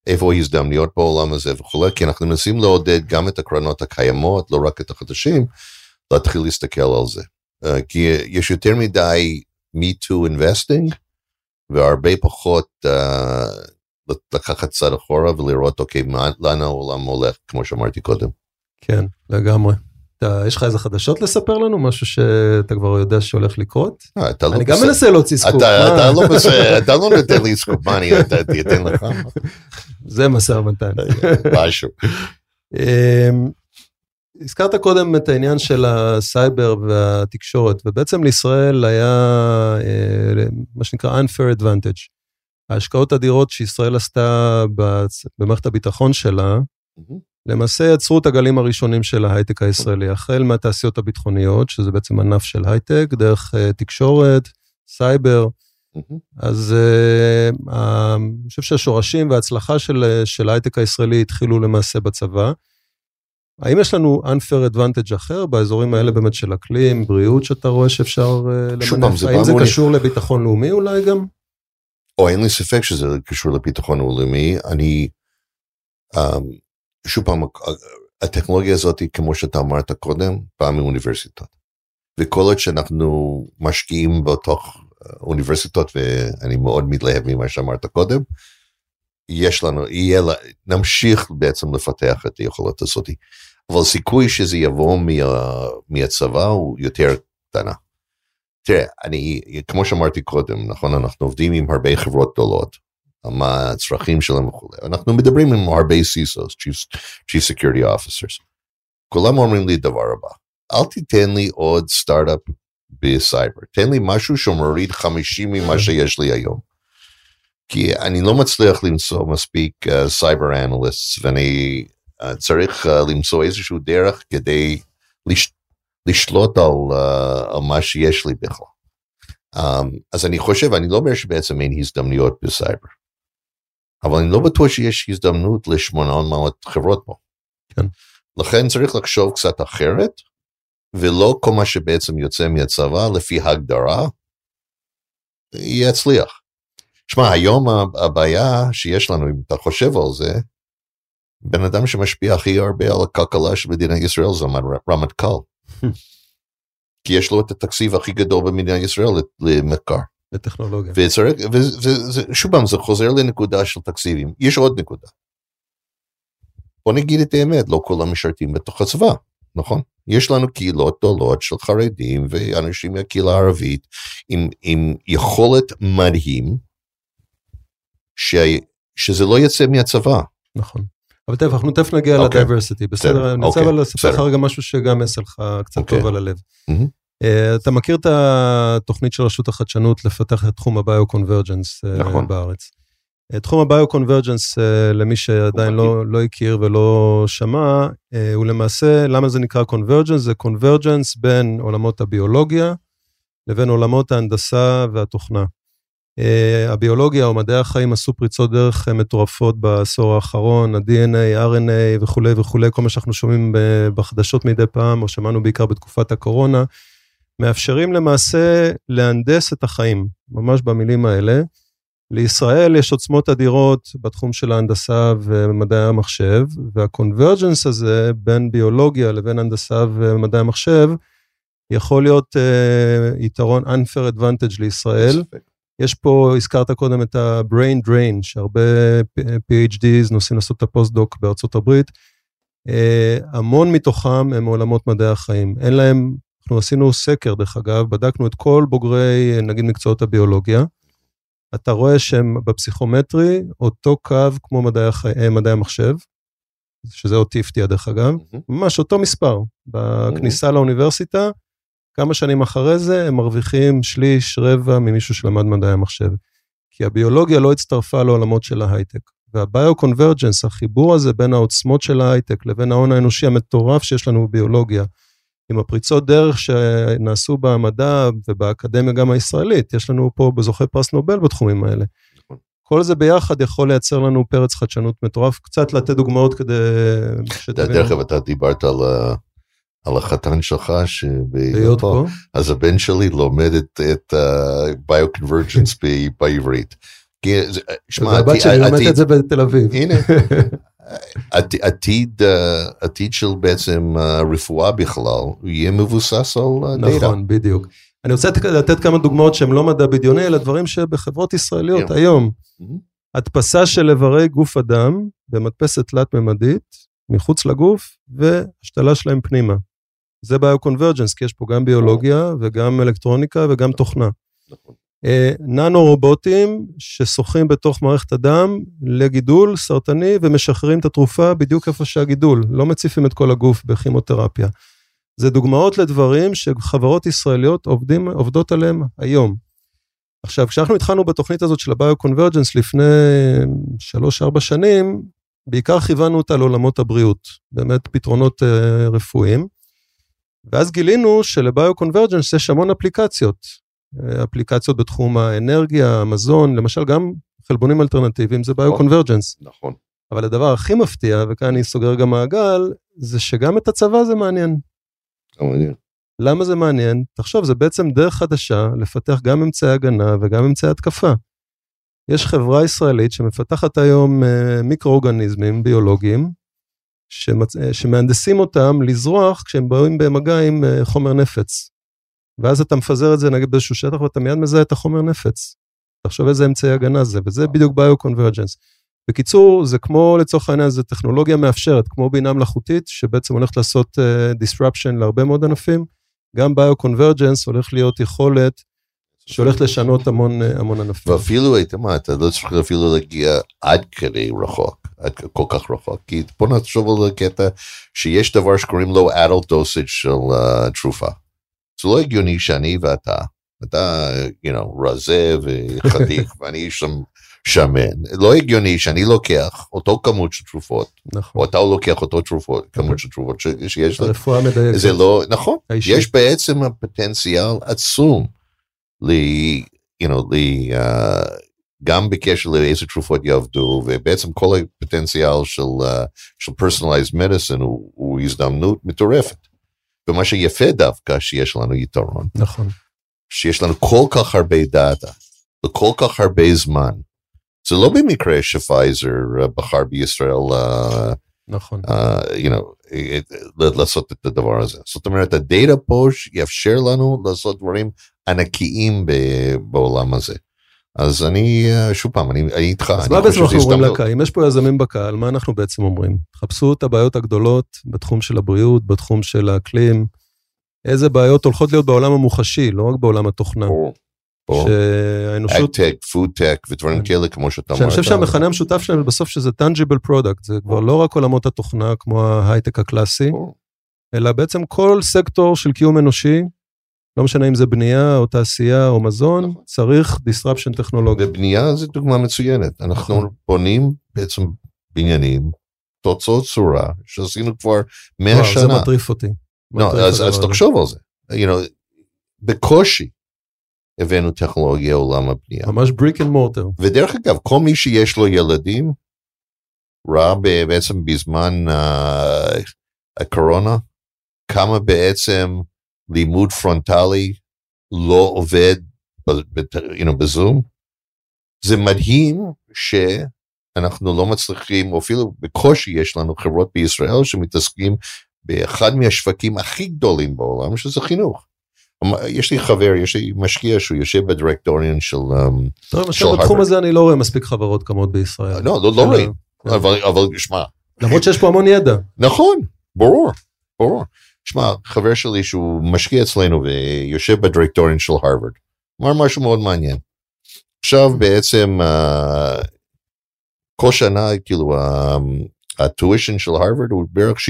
איפה ההזדמנויות בעולם הזה וכולי, כי אנחנו מנסים לעודד גם את הקרנות הקיימות, לא רק את החדשים, להתחיל להסתכל על זה. אה, כי יש יותר מדי me too investing, והרבה פחות uh, לקחת צד אחורה ולראות, אוקיי, מה, לאן העולם הולך, כמו שאמרתי קודם. כן, לגמרי. אתה, יש לך איזה חדשות לספר לנו? משהו שאתה כבר יודע שהולך לקרות? אה, אתה לא אני גם. מנסה להוציא סקופ. אתה, לא בסדר, אתה לא נותן לי סקופ, מה אני אתן לך? זה משא ומתן. משהו. הזכרת קודם את העניין של הסייבר והתקשורת, ובעצם לישראל היה אה, מה שנקרא unfair advantage. ההשקעות אדירות שישראל עשתה במערכת הביטחון שלה, למעשה יצרו את הגלים הראשונים של ההייטק הישראלי, החל מהתעשיות הביטחוניות, שזה בעצם ענף של הייטק, דרך אה, תקשורת, סייבר, אז uh, אני חושב שהשורשים וההצלחה של, של ההייטק הישראלי התחילו למעשה בצבא. האם יש לנו unfair advantage אחר באזורים האלה באמת של אקלים, בריאות, שאתה רואה שאפשר שוב למנף? זה האם זה קשור לביטחון לאומי אולי גם? או אין לי ספק שזה קשור לביטחון הלאומי. אני, um, שוב פעם, הטכנולוגיה הזאת, כמו שאתה אמרת קודם, באה מאוניברסיטות. וכל עוד שאנחנו משקיעים בתוך אה, אוניברסיטות, ואני מאוד מתלהב ממה שאמרת קודם, יש לנו, יהיה, נמשיך בעצם לפתח את היכולת הזאת. אבל הסיכוי שזה יבוא מה, מהצבא הוא יותר קטנה. תראה, אני, כמו שאמרתי קודם, נכון, אנחנו עובדים עם הרבה חברות גדולות, מה הצרכים שלהם וכולי. אנחנו מדברים עם הרבה CISOs, Chief, Chief Security Officers. כולם אומרים לי דבר הבא, אל תיתן לי עוד סטארט-אפ בסייבר, תן לי משהו שמוריד 50 ממה שיש לי היום. כי אני לא מצליח למצוא מספיק סייבר uh, analyst, ואני צריך uh, למצוא איזשהו דרך כדי לש, לשלוט על, uh, על מה שיש לי בכלל. Um, אז אני חושב, אני לא אומר שבעצם אין הזדמנויות בסייבר, אבל אני לא בטוח שיש הזדמנות ל-800 חברות פה. כן. לכן צריך לחשוב קצת אחרת, ולא כל מה שבעצם יוצא מהצבא לפי הגדרה, יצליח. שמע, היום הבעיה שיש לנו, אם אתה חושב על זה, בן אדם שמשפיע הכי הרבה על הכלכלה של מדינת ישראל זה רמטכ"ל. כי יש לו את התקציב הכי גדול במדינת ישראל למחקר. לטכנולוגיה. ושוב פעם, זה חוזר לנקודה של תקציבים. יש עוד נקודה. בוא נגיד את האמת, לא כולם משרתים בתוך הצבא, נכון? יש לנו קהילות גדולות של חרדים ואנשים מהקהילה הערבית עם, עם יכולת מדהים, ש, שזה לא יצא מהצבא. נכון. אבל תכף, אנחנו תכף נגיע אוקיי. לדייברסיטי, בסדר? אני רוצה אוקיי, אבל לספר לך. רגע משהו שגם יעשה לך קצת אוקיי. טוב על הלב. מהמם. אה, אתה מכיר את התוכנית של רשות החדשנות לפתח את תחום הביו-קונברג'נס אה, נכון. בארץ? אה, תחום הביו-קונברג'נס, אה, למי שעדיין לא, לא הכיר ולא שמע, אה, הוא למעשה, למה זה נקרא קונברג'נס? זה קונברג'נס בין עולמות הביולוגיה לבין עולמות ההנדסה והתוכנה. Uh, הביולוגיה או מדעי החיים עשו פריצות דרך uh, מטורפות בעשור האחרון, ה-DNA, RNA וכולי וכולי, כל מה שאנחנו שומעים בחדשות מדי פעם, או שמענו בעיקר בתקופת הקורונה, מאפשרים למעשה להנדס את החיים, ממש במילים האלה. לישראל יש עוצמות אדירות בתחום של ההנדסה ומדעי המחשב, והקונברג'נס הזה בין ביולוגיה לבין הנדסה ומדעי המחשב, יכול להיות uh, יתרון unfair advantage לישראל. יש פה, הזכרת קודם את ה-brain drain, שהרבה PhDs נוסעים לעשות את הפוסט-דוק בארצות הברית. אה, המון מתוכם הם מעולמות מדעי החיים. אין להם, אנחנו עשינו סקר, דרך אגב, בדקנו את כל בוגרי, נגיד, מקצועות הביולוגיה. אתה רואה שהם בפסיכומטרי, אותו קו כמו מדעי, החי... אה, מדעי המחשב, שזה אותי הפתיע, דרך אגב. ממש אותו מספר. בכניסה לאוניברסיטה, כמה שנים אחרי זה הם מרוויחים שליש, רבע ממישהו שלמד מדעי המחשב. כי הביולוגיה לא הצטרפה לעולמות של ההייטק. והביו-קונברג'נס, החיבור הזה בין העוצמות של ההייטק לבין ההון האנושי המטורף שיש לנו בביולוגיה, עם הפריצות דרך שנעשו במדע ובאקדמיה גם הישראלית, יש לנו פה בזוכי פרס נובל בתחומים האלה. נכון. כל זה ביחד יכול לייצר לנו פרץ חדשנות מטורף, קצת לתת דוגמאות כדי שתבינו. דרך אגב, אתה דיברת על, ה- על החתן שלך שבהיות פה. אז הבן שלי לומד את, את uh, ביוקונברג'נס בעברית. זה- שמע, עתיד- שלי לומדת את זה בתל אביב. הנה, עתיד, עתיד, אה, עתיד של בעצם אה, רפואה בכלל, יהיה מבוסס על אה, דאטה. נכון, בדיוק. אני רוצה לתת- כמה דוגמאות שהן לא מדע בדיוני, אלא דברים שבחברות ישראליות. היום. Mhm. הדפסה של איברי גוף אדם במדפסת תלת-ממדית מחוץ לגוף והשתלה שלהם פנימה. זה ביוקונברג'נס, כי יש פה גם ביולוגיה וגם אלקטרוניקה וגם תוכנה. נכון. אה, ננו רובוטים ששוחים בתוך מערכת הדם לגידול סרטני ומשחררים את התרופה בדיוק איפה שהגידול, לא מציפים את כל הגוף בכימותרפיה. זה דוגמאות לדברים שחברות ישראליות עובדים, עובדות עליהם היום. עכשיו, כשאנחנו התחלנו בתוכנית הזאת של הביו-קונברג'נס לפני 3-4 שנים, בעיקר כיוונו אותה לעולמות הבריאות, באמת פתרונות אה, רפואיים. ואז גילינו שלביו-קונברג'נס יש המון אפליקציות. אה, אפליקציות בתחום האנרגיה, המזון, למשל גם חלבונים אלטרנטיביים זה ביו-קונברג'נס. נכון. אבל הדבר הכי מפתיע, וכאן אני סוגר גם מעגל, זה שגם את הצבא זה מעניין. מעניין. למה זה מעניין? תחשוב, זה בעצם דרך חדשה לפתח גם אמצעי הגנה וגם אמצעי התקפה. יש חברה ישראלית שמפתחת היום אה, מיקרואורגניזמים ביולוגיים, שמצ... אה, שמהנדסים אותם לזרוח כשהם באים במגע עם אה, חומר נפץ. ואז אתה מפזר את זה נגיד באיזשהו שטח ואתה מיד מזהה את החומר נפץ. תחשוב איזה אמצעי הגנה זה, וזה בדיוק ביו-קונברג'נס. בקיצור, זה כמו לצורך העניין, זה טכנולוגיה מאפשרת, כמו בינה מלאכותית, שבעצם הולכת לעשות uh, disruption להרבה מאוד ענפים. גם ביו-קונברג'נס הולך להיות יכולת שהולכת לשנות המון, אה, המון ענפים. ואפילו היית מה, אתה לא צריך אפילו להגיע עד כדי רחוק, עד כל כך רחוק, כי בוא נחשוב על הקטע שיש דבר שקוראים לו adult dosage של uh, תרופה. זה לא הגיוני שאני ואתה, אתה, you know, רזה וחתיך ואני שם שמן, לא הגיוני שאני לוקח אותו כמות של תרופות, נכון. או אתה לוקח אותו תרופות, כמות של תרופות שיש לך, הרפואה מדייקת. זה לא, נכון, האישית. יש בעצם הפוטנציאל עצום, ל, you know, ל, uh, גם בקשר לאיזה תרופות יעבדו, ובעצם כל הפוטנציאל של, uh, של personalized medicine הוא, הוא הזדמנות מטורפת. ומה שיפה דווקא שיש לנו יתרון, נכון. שיש לנו כל כך הרבה דאטה, וכל כך הרבה זמן. זה לא במקרה שפייזר uh, בחר בישראל uh, נכון. uh, you know, it- לעשות את הדבר הזה. זאת אומרת, הדאטה פה יאפשר לנו לעשות דברים ענקיים בעולם הזה. אז אני, uh, שוב פעם, אני אני איתך. אז מה חושב בעצם אנחנו אומרים. לקהל? אם יש פה יזמים בקהל, מה אנחנו בעצם אומרים? חפשו את הבעיות הגדולות בתחום של הבריאות, בתחום של האקלים. איזה בעיות הולכות להיות בעולם המוחשי, לא רק בעולם התוכנה. שהאנושות, אגטק, פודטק ודברים כן. כאלה, כמו שאתה אמרת. שאני חושב שהמכנה המשותף שלהם בסוף שזה tangible product, זה כבר לא רק עולמות התוכנה כמו ההייטק הקלאסי. אלא בעצם כל סקטור של קיום אנושי, לא משנה אם זה בנייה או תעשייה או מזון, נכון. צריך disruption טכנולוגי. ובנייה זה דוגמה מצוינת. אנחנו נכון. בונים בעצם בניינים, תוצאות צורה, שעשינו כבר 100 וואו, זה שנה. מטריף אותי. לא, מטריף אז, אז. תחשוב על זה. You know, בקושי הבאנו טכנולוגיה לעולם הבנייה. ממש brick and mortar. ודרך אגב, כל מי שיש לו ילדים, ראה בעצם בזמן uh, הקורונה, כמה בעצם לימוד פרונטלי לא עובד you know, בזום. זה מדהים שאנחנו לא מצליחים, או אפילו בקושי יש לנו חברות בישראל שמתעסקים באחד מהשווקים הכי גדולים בעולם, שזה חינוך. יש לי חבר, יש לי משקיע שהוא יושב בדירקטוריון של... Um, טוב, למשל בתחום. הזה אני לא רואה מספיק חברות קמות בישראל. לא, לא, לא רואים, כן. אבל, אבל שמע, למרות שיש פה המון ידע. נכון, ברור, ברור. שמע, חבר שלי שהוא משקיע אצלנו ויושב בדירקטוריון של הרווארד, אמר משהו מאוד מעניין. עכשיו בעצם uh, כל שנה, כאילו, הטווישן של הרווארד הוא בערך 60-70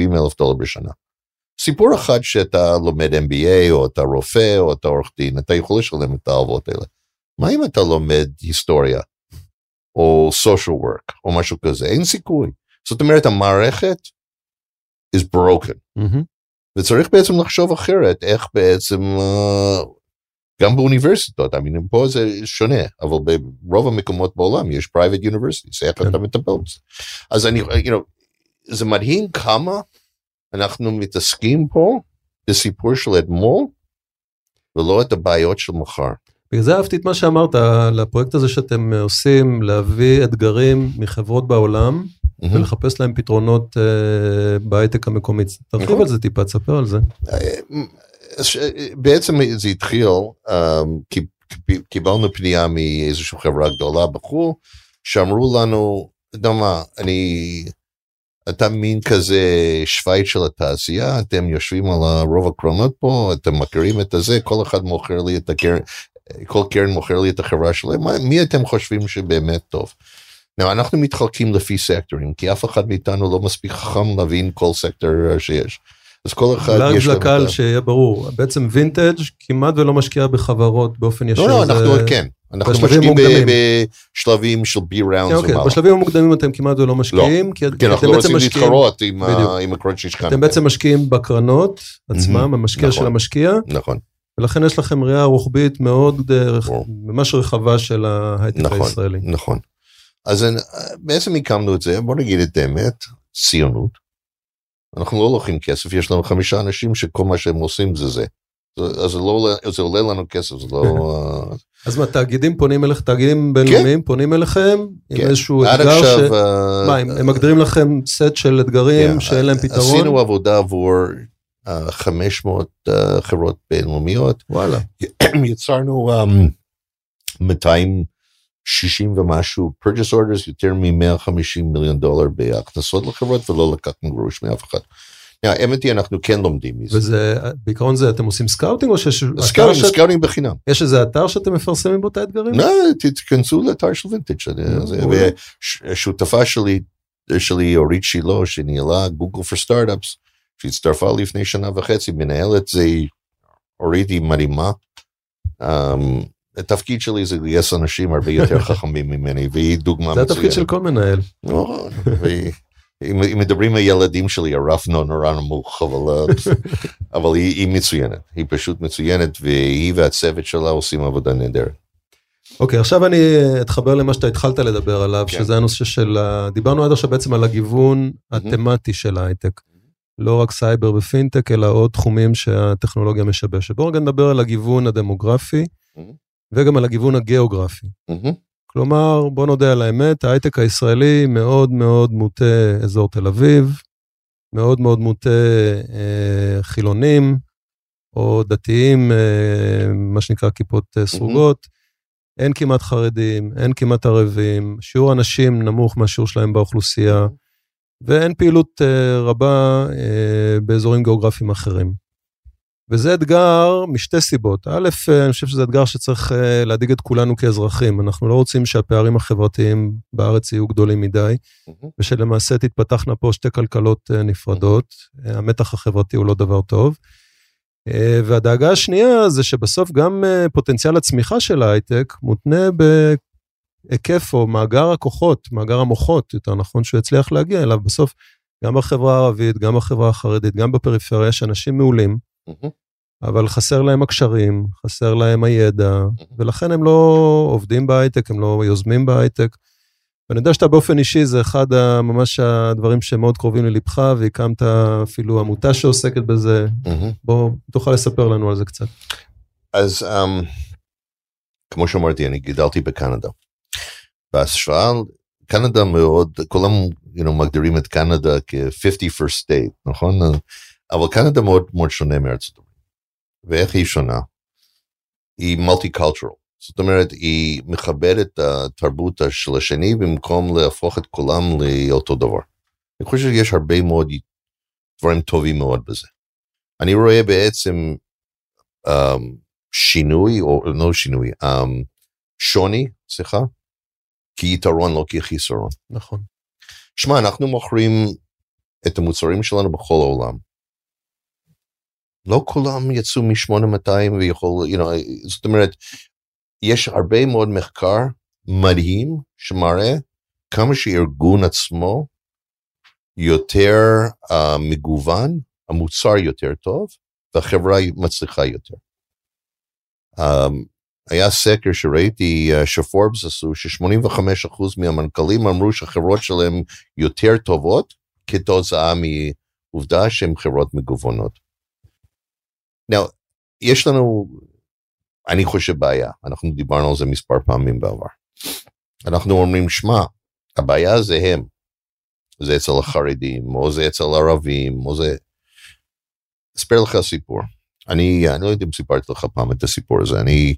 אלף דולר בשנה. סיפור אחד שאתה לומד MBA, או אתה רופא, או אתה עורך דין, אתה יכול לשלם את ההלוואות האלה. מה אם אתה לומד היסטוריה, או social work, או משהו כזה? אין סיכוי. זאת אומרת, המערכת is broken. מהמם. וצריך בעצם לחשוב אחרת, איך בעצם, uh, גם באוניברסיטות, I mean, פה זה שונה, אבל ברוב המקומות בעולם יש private universities, איך כן. אתה מטפל בזה. אז אני, you know, זה מדהים כמה אנחנו מתעסקים פה בסיפור של אתמול, ולא את הבעיות של מחר. בגלל זה אהבתי את מה שאמרת על הפרויקט הזה שאתם עושים, להביא אתגרים מחברות בעולם ולחפש להם פתרונות uh, בהייטק המקומי. תרחיב נכון. על זה טיפה, תספר על זה. ש- בעצם זה התחיל, um, קיבלנו פנייה מאיזושהי חברה גדולה בחו"ל, שאמרו לנו, אתה מה, אני, אתה מין כזה שווייץ של התעשייה, אתם יושבים על הרוב הקרונות פה, אתם מכירים את הזה, כל אחד מוכר לי את הקרן, כל קרן מוכר לי את החברה שלהם, מי אתם חושבים שבאמת טוב? Now, אנחנו מתחלקים לפי סקטורים, כי אף אחד מאיתנו לא מספיק חכם להבין כל סקטור אה, שיש. אז כל אחד אולי יש את לקהל ה- שיהיה ברור, בעצם וינטג' כמעט ולא משקיע בחברות באופן ישיר. לא, לא, זה- אנחנו כן, אנחנו משקיעים בשלבים של בי ראונדס כן, אוקיי, ומעלה. בשלבים המוקדמים אתם כמעט ולא משקיעים, כי כי אתם אנחנו לא רוצים משקיעים, להתחרות עם ה- בדיוק. עם שהשקענו. אתם בעצם משקיעים בקרנות עצמם, מהמם, המשקיע של נכון. המשקיע, נכון, ולכן יש לכם ראייה רוחבית מאוד אה. ממש רחבה של ההייטק נכון, הישראלי. נכון. אז בעצם הקמנו את זה, בוא נגיד את האמת, ציונות. אנחנו לא לוקחים כסף, יש לנו חמישה אנשים שכל מה שהם עושים זה זה. אז זה לא זה עולה לנו כסף, זה לא... אה, אז מה, תאגידים פונים אליך, תאגידים בינלאומיים פונים אליכם, עם כן. איזשהו עד אתגר ש... עכשיו... אה, מה, הם הם מגדירים לכם סט של אתגרים כן, שאין להם פתרון? עשינו עבודה עבור אה, 500 אה, חברות בינלאומיות. וואלה. יצרנו um, 260 ומשהו purchase orders, יותר מ-150 מיליון דולר בהכנסות לחברות, ולא לקחנו גרוש מאף אחד. האמת היא, אנחנו כן לומדים מזה. וזה, בעיקרון זה, אתם עושים scouting או שיש scouting, שאת- scouting בחינם. יש איזה אתר שאתם מפרסמים בו את האתגרים? לא, ת- תיכנסו לאתר של וינטג'. ושותפה שלי, שלי, אורית שילה, שניהלה Google for Startups, שהצטרפה לפני שנה וחצי, מנהלת זה, אורית היא מדהימה. Um, התפקיד שלי זה לגייס אנשים הרבה יותר חכמים ממני, והיא דוגמה זה מצוינת. התפקיד של כל מנהל. והיא- אם מדברים על ילדים שלי, הרף נו- נורא נמוך, אבל, אה, אבל היא, היא מצוינת, היא פשוט מצוינת, והיא והצוות שלה עושים עבודה נהדרת. אוקיי, עכשיו אני אתחבר למה שאתה התחלת לדבר עליו, כן. שזה הנושא של, דיברנו עד עכשיו בעצם על הגיוון התמטי של ההייטק. לא רק סייבר ופינטק, אלא עוד תחומים שהטכנולוגיה משבשת. בואו רגע נדבר על הגיוון הדמוגרפי, Mhm. וגם על הגיוון הגיאוגרפי. מהמם, כלומר, בוא נודה על האמת, ההייטק הישראלי מאוד מאוד מוטה אזור תל אביב, מאוד מאוד מוטה אה, חילונים, או דתיים, אה, מה שנקרא כיפות אה, סרוגות. אין כמעט חרדים, אין כמעט ערבים, שיעור הנשים נמוך מהשיעור שלהם באוכלוסייה, ואין פעילות אה, רבה אה, באזורים גיאוגרפיים אחרים. וזה אתגר משתי סיבות. א', אני חושב שזה אתגר שצריך אה, להדאיג את כולנו כאזרחים. אנחנו לא רוצים שהפערים החברתיים בארץ יהיו גדולים מדי, מהמם. ושלמעשה תתפתחנה פה שתי כלכלות אה, נפרדות. אה, המתח החברתי הוא לא דבר טוב. והדאגה השנייה זה שבסוף גם פוטנציאל הצמיחה של ההייטק מותנה בהיקף או מאגר הכוחות, מאגר המוחות, יותר נכון, שהוא יצליח להגיע אליו. בסוף, גם בחברה הערבית, גם בחברה החרדית, גם בפריפריה, יש אנשים מעולים, אבל חסר להם הקשרים, חסר להם הידע, ולכן הם לא עובדים בהייטק, הם לא יוזמים בהייטק. ואני יודע שאתה באופן אישי, זה אחד ה- ממש הדברים שמאוד קרובים ללבך, והקמת אפילו עמותה שעוסקת בזה. בוא, תוכל לספר לנו על זה קצת. אז um, כמו שאמרתי, אני גידלתי בקנדה. בהשוואה, קנדה מאוד, כולם you know, מגדירים את קנדה כ-50 first state, נכון? אבל קנדה מאוד מאוד שונה מארצות הברית. ואיך היא שונה? היא multicultural. זאת אומרת, היא מכבדת את התרבות של השני במקום להפוך את כולם לאותו דבר. אני חושב שיש הרבה מאוד דברים טובים מאוד בזה. אני רואה בעצם um, שינוי, או לא שינוי, um, שוני, סליחה, כיתרון, לא כחיסרון. נכון. שמע, אנחנו מוכרים את המוצרים שלנו בכל העולם. לא כולם יצאו מ-8200 ויכול, you know, זאת אומרת, יש הרבה מאוד מחקר מדהים שמראה כמה שארגון עצמו יותר uh, מגוון, המוצר יותר טוב, והחברה מצליחה יותר. Um, היה סקר שראיתי uh, שפורבס עשו, ש-85% מהמנכ"לים אמרו שהחברות שלהם יותר טובות כתוצאה עובדה שהן חברות מגוונות. Now, יש לנו, אני חושב בעיה, אנחנו דיברנו על זה מספר פעמים בעבר. אנחנו אומרים, שמע, הבעיה זה הם. זה אצל החרדים, או זה אצל הערבים, או זה... אספר לך סיפור. אני, אני לא יודע אם סיפרתי לך פעם את הסיפור הזה, אני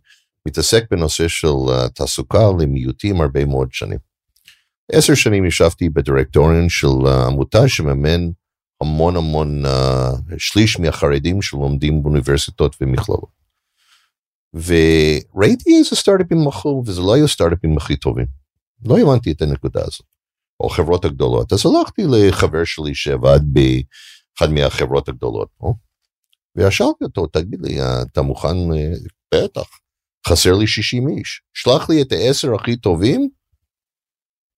מתעסק בנושא של uh, תעסוקה למיעוטים הרבה מאוד שנים. עשר שנים ישבתי בדירקטוריון של uh, עמותה שממן המון המון, uh, שליש מהחרדים שלומדים באוניברסיטות ומכללות. וראיתי איזה סטארט-אפים מכרו, וזה לא היו סטארט-אפים הכי טובים. לא הבנתי את הנקודה הזאת. או חברות הגדולות. אז הלכתי לחבר שלי שעבד באחד מהחברות הגדולות פה, ושאלתי אותו, תגיד לי, אתה מוכן? בטח, חסר לי 60 איש. שלח לי את העשר הכי טובים,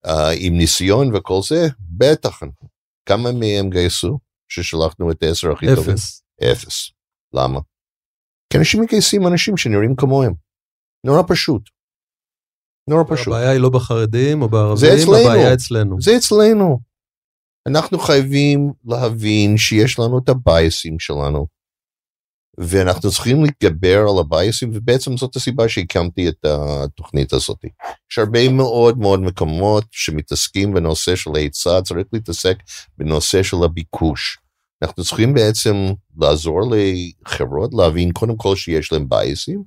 uh, עם ניסיון וכל זה, בטח. כמה מהם גייסו ששלחנו את העשר הכי אפס. טובים? אפס. למה? כי אנשים מגייסים אנשים שנראים כמוהם. נורא פשוט. נורא פשוט. הבעיה היא לא בחרדים או בערבים. הבעיה אצלנו. זה אצלנו. אנחנו חייבים להבין שיש לנו את הבייסים שלנו, ואנחנו צריכים להתגבר על הבייסים, ובעצם זאת הסיבה שהקמתי את התוכנית הזאת. יש הרבה מאוד מאוד מקומות שמתעסקים בנושא של ההיצע, צריך להתעסק בנושא של הביקוש. אנחנו צריכים בעצם לעזור לחברות להבין קודם כל שיש להם בייסים,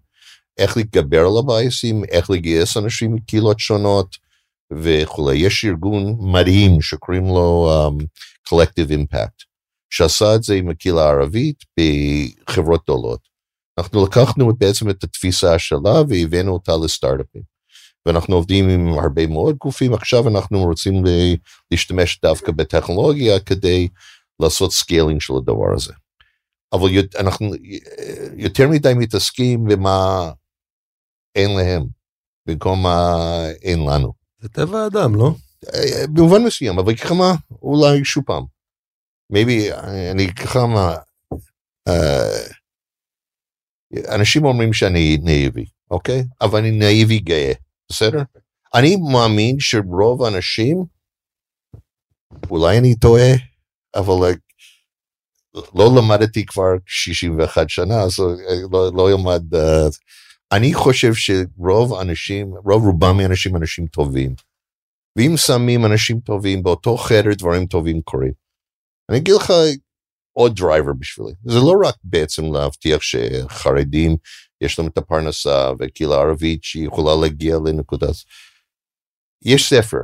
איך להתגבר על הבייסים, איך לגייס אנשים מקהילות שונות וכולי. יש ארגון מדהים שקוראים לו um, Collective Impact, שעשה את זה עם הקהילה הערבית בחברות גדולות. אנחנו לקחנו בעצם את התפיסה שלה והבאנו אותה לסטארט-אפים. ואנחנו עובדים עם הרבה מאוד גופים, עכשיו אנחנו רוצים להשתמש דווקא בטכנולוגיה כדי לעשות scaling של הדבר הזה. אבל אנחנו יותר מדי מתעסקים במה אין להם, במקום מה אין לנו. זה טבע האדם, לא? במובן מסוים, אבל כמה, אולי שוב פעם. Maybe, אני כמה, uh, אנשים אומרים שאני נאיבי, אוקיי? אבל אני נאיבי גאה, בסדר? אני מאמין שרוב האנשים, אולי אני טועה, אבל like, לא למדתי כבר 61 שנה, אז לא, לא ילמד... Uh, אני חושב שרוב האנשים, רוב רובם מהאנשים אנשים טובים. ואם שמים אנשים טובים באותו חדר, דברים טובים קורים. אני אגיד לך עוד driver בשבילי. זה לא רק בעצם להבטיח שחרדים, יש להם את הפרנסה, וקהילה ערבית שיכולה להגיע לנקודה. יש ספר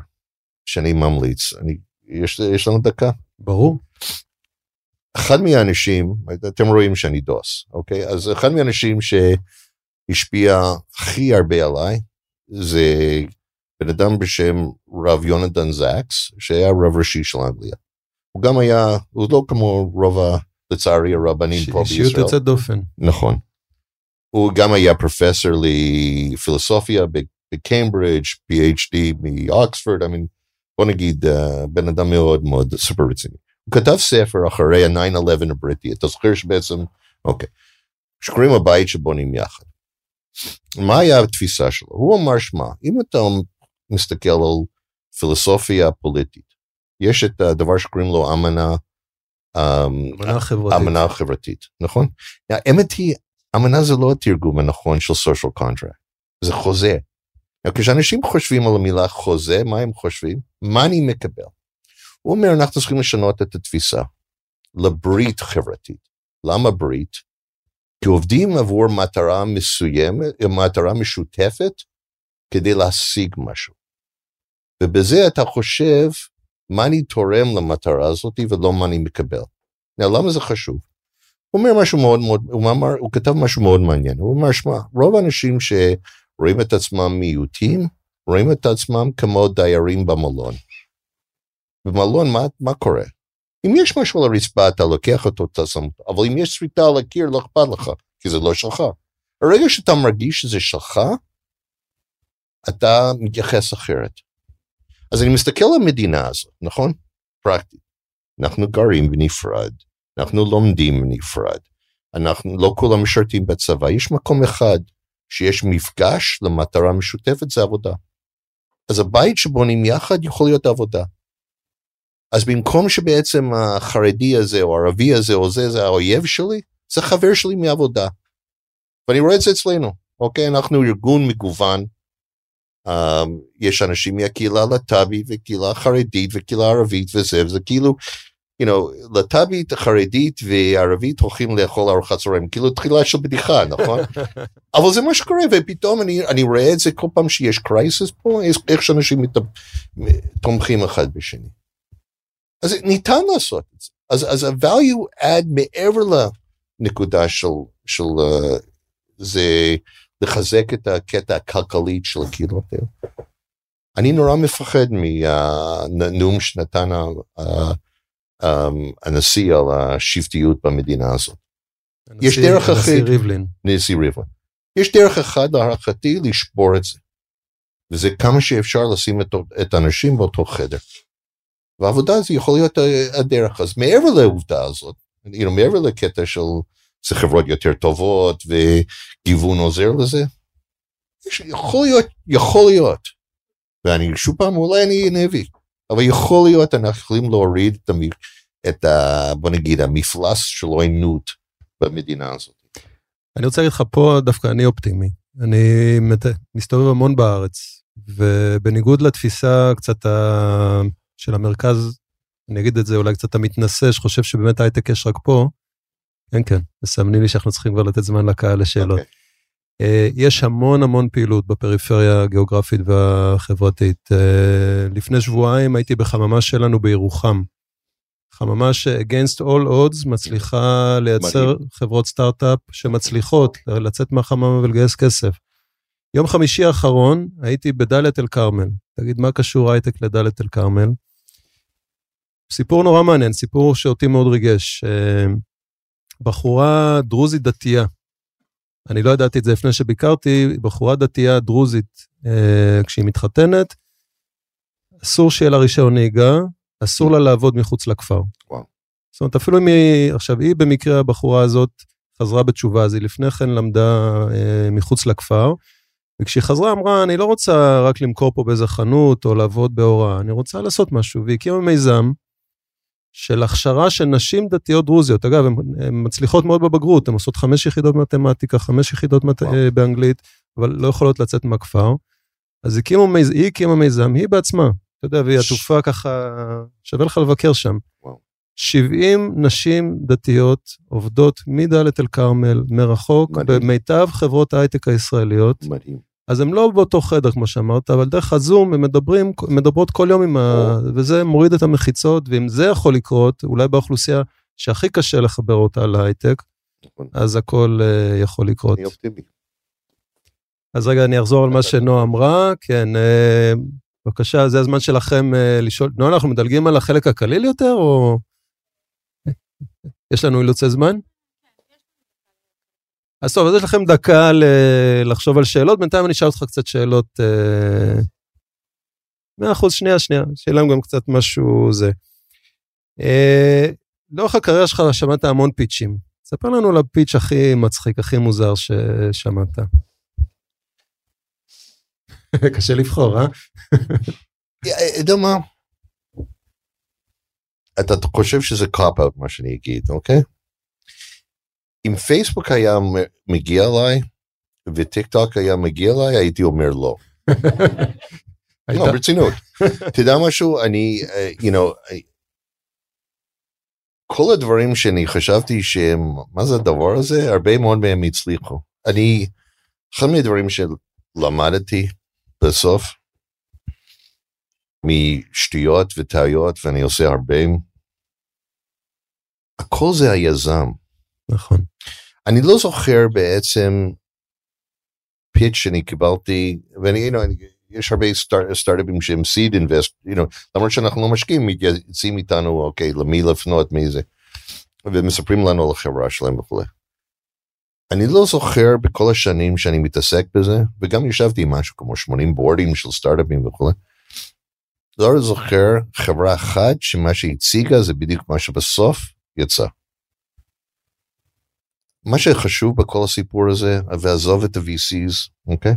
שאני ממליץ, אני, יש, יש לנו דקה? ברור. אחד מהאנשים, אתם רואים שאני דוס, אוקיי? אז אחד מהאנשים שהשפיע הכי הרבה עליי, זה בן אדם בשם רב יונתן זקס, שהיה רב ראשי של אנגליה. הוא גם היה, הוא לא כמו רוב, ה, לצערי, הרבנים פה בישראל. אישיות יוצאת דופן. נכון. הוא גם היה פרופסור לפילוסופיה בקיימברידג', PhD מאוקספורד, I mean, בוא נגיד, uh, בן אדם מאוד מאוד סופר רציני. הוא כתב ספר אחרי ה-9-11 הבריטי, אתה זוכר שבעצם, אוקיי, שקוראים הבית שבונים יחד. מה היה התפיסה שלו? הוא אמר, שמע, אם אתה מסתכל על פילוסופיה פוליטית, יש את הדבר שקוראים לו אמנה, אמנה חברתית. אמנה חברתית, נכון? האמת היא, אמנה זה לא התרגום הנכון של social contract, זה חוזה. כשאנשים חושבים על המילה חוזה, מה הם חושבים? מה אני מקבל? הוא אומר, אנחנו צריכים לשנות את התפיסה לברית חברתית. למה ברית? כי עובדים עבור מטרה מסוימת, מטרה משותפת, כדי להשיג משהו. ובזה אתה חושב מה אני תורם למטרה הזאת ולא מה אני מקבל. Now, למה זה חשוב? הוא אומר משהו מאוד מאוד, הוא, אמר, הוא כתב משהו מאוד מעניין, הוא אמר, שמע, רוב האנשים שרואים את עצמם מיעוטים, רואים את עצמם כמו דיירים במלון. במלון מה, מה קורה? אם יש משהו על הרצפה אתה לוקח אותו, אתה שם אבל אם יש שריטה על הקיר לא אכפת לך, כי זה לא שלך. ברגע שאתה מרגיש שזה שלך, אתה מתייחס אחרת. אז אני מסתכל על המדינה הזאת, נכון? פרקטית. אנחנו גרים בנפרד, אנחנו לומדים בנפרד, אנחנו לא כולם משרתים בצבא, יש מקום אחד שיש מפגש למטרה משותפת, זה עבודה. אז הבית שבונים יחד יכול להיות עבודה. אז במקום שבעצם החרדי הזה או הערבי הזה או זה, זה האויב שלי, זה חבר שלי מעבודה. ואני רואה את זה אצלנו, אוקיי? אנחנו ארגון מגוון, um, יש אנשים מהקהילה הלט"בית וקהילה החרדית וקהילה הערבית וזה, וזה כאילו, you know, לט"בית, החרדית וערבית הולכים לאכול ארוחת צהריים, כאילו תחילה של בדיחה, נכון? אבל זה מה שקורה, ופתאום אני, אני רואה את זה כל פעם שיש קרייסס פה, איך שאנשים מת, תומכים אחד בשני. אז ניתן לעשות את זה. אז, אז ה-value add מעבר לנקודה של, של uh, זה לחזק את הקטע הכלכלית של הקהילות האלה. אני נורא מפחד מהנאום שנתן הנשיא על השבטיות במדינה הזאת. יש דרך אחת, נשיא ריבלין. נשיא ריבלין. יש דרך אחת להערכתי לשבור את זה. וזה כמה שאפשר לשים את, את האנשים באותו חדר. והעבודה הזו יכול להיות הדרך. אז מעבר לעובדה הזאת, you know, מעבר לקטע של זה חברות יותר טובות וגיוון עוזר לזה, יכול להיות, יכול להיות, ואני שוב פעם אולי אני נביא, אבל יכול להיות אנחנו יכולים להוריד את, המ, את ה, בוא נגיד המפלס של עוינות במדינה הזאת. אני רוצה להגיד לך פה דווקא אני אופטימי. אני מסתובב המון בארץ, ובניגוד לתפיסה קצת ה... של המרכז, אני אגיד את זה אולי קצת המתנשא, שחושב שבאמת הייטק יש רק פה, כן, כן, מסמנים לי שאנחנו צריכים כבר לתת זמן לקהל לשאלות. Okay. אוקיי. Uh, יש המון המון פעילות בפריפריה הגיאוגרפית והחברתית. Uh, לפני שבועיים הייתי בחממה שלנו בירוחם. חממה ש-against all odds מצליחה לייצר מדהים. חברות סטארט-אפ שמצליחות לצאת מהחממה ולגייס כסף. יום חמישי האחרון הייתי בדאלית אל כרמל. תגיד, מה קשור הייטק לדאלית אל כרמל? סיפור נורא מעניין, סיפור שאותי מאוד ריגש. בחורה דרוזית דתייה. אני לא ידעתי את זה לפני שביקרתי, בחורה דתייה דרוזית, אה, כשהיא מתחתנת, אסור שיהיה לה רישיון נהיגה, אסור לה לעבוד מחוץ לכפר. וואו. זאת אומרת, אפילו אם היא, עכשיו, היא במקרה, הבחורה הזאת, חזרה בתשובה, אז היא לפני כן למדה אה, מחוץ לכפר, וכשהיא חזרה אמרה, אני לא רוצה רק למכור פה באיזה חנות או לעבוד בהוראה, אני רוצה לעשות משהו, והיא הקימה מיזם של הכשרה של נשים דתיות דרוזיות. אגב, הן מצליחות מאוד בבגרות, הן עושות חמש יחידות מתמטיקה, חמש יחידות מת... באנגלית, אבל לא יכולות לצאת מהכפר. אז הקימו מיז... היא הקימה מיזם, היא בעצמה, אתה יודע, והיא עטופה ככה, שווה לך לבקר שם. 70 נשים דתיות עובדות מדאלית אל כרמל, מרחוק, מדהים. במיטב חברות ההייטק הישראליות. מדהים. אז הם לא באותו חדר, כמו שאמרת, אבל דרך הזום הם מדברים, מדברות כל יום עם ה... וזה מוריד את המחיצות, ואם זה יכול לקרות, אולי באוכלוסייה שהכי קשה לחבר אותה להייטק, נכון. אז הכל uh, יכול לקרות. אני אופטימי. אז רגע, אני אחזור על מה שנועה אמרה. כן, uh, בבקשה, זה הזמן שלכם uh, לשאול. נועה, אנחנו מדלגים על החלק הקליל יותר, או... יש לנו אילוצי זמן? אז טוב, אז יש לכם דקה ל- לחשוב על שאלות, בינתיים אני אשאל אותך קצת שאלות. אה, מאה אחוז, שנייה, שנייה, שיהיה להם גם קצת משהו זה. אה, לאורך הקריירה שלך שמעת המון פיצ'ים. ספר לנו על ה pitch הכי מצחיק, הכי מוזר ששמעת. קשה לבחור, אה? יודע מה? אתה חושב שזה cop-out מה שאני אגיד, אוקיי? אם פייסבוק היה מגיע אליי וטיק טוק היה מגיע אליי הייתי אומר לא. לא ברצינות. אתה יודע משהו אני you know כל הדברים שאני חשבתי שהם מה זה הדבר הזה הרבה מאוד מהם הצליחו. אני אחד מהדברים שלמדתי בסוף משטויות וטעויות ואני עושה הרבה הכל זה היזם. נכון. אני לא זוכר בעצם פיץ' שאני קיבלתי, ואני, you know, יש הרבה סטארט-אפים שהם סיד אינבסט, you know, למרות שאנחנו לא משקיעים, מתייעצים איתנו, אוקיי, למי לפנות, מי זה, ומספרים לנו על החברה שלהם וכולי. אני לא זוכר בכל השנים שאני מתעסק בזה, וגם ישבתי עם משהו כמו 80 בורדים של סטארט-אפים וכולי. לא זוכר חברה אחת שמה שהציגה זה בדיוק מה שבסוף יצא. מה שחשוב בכל הסיפור הזה, ועזוב את ה-VCs, אוקיי?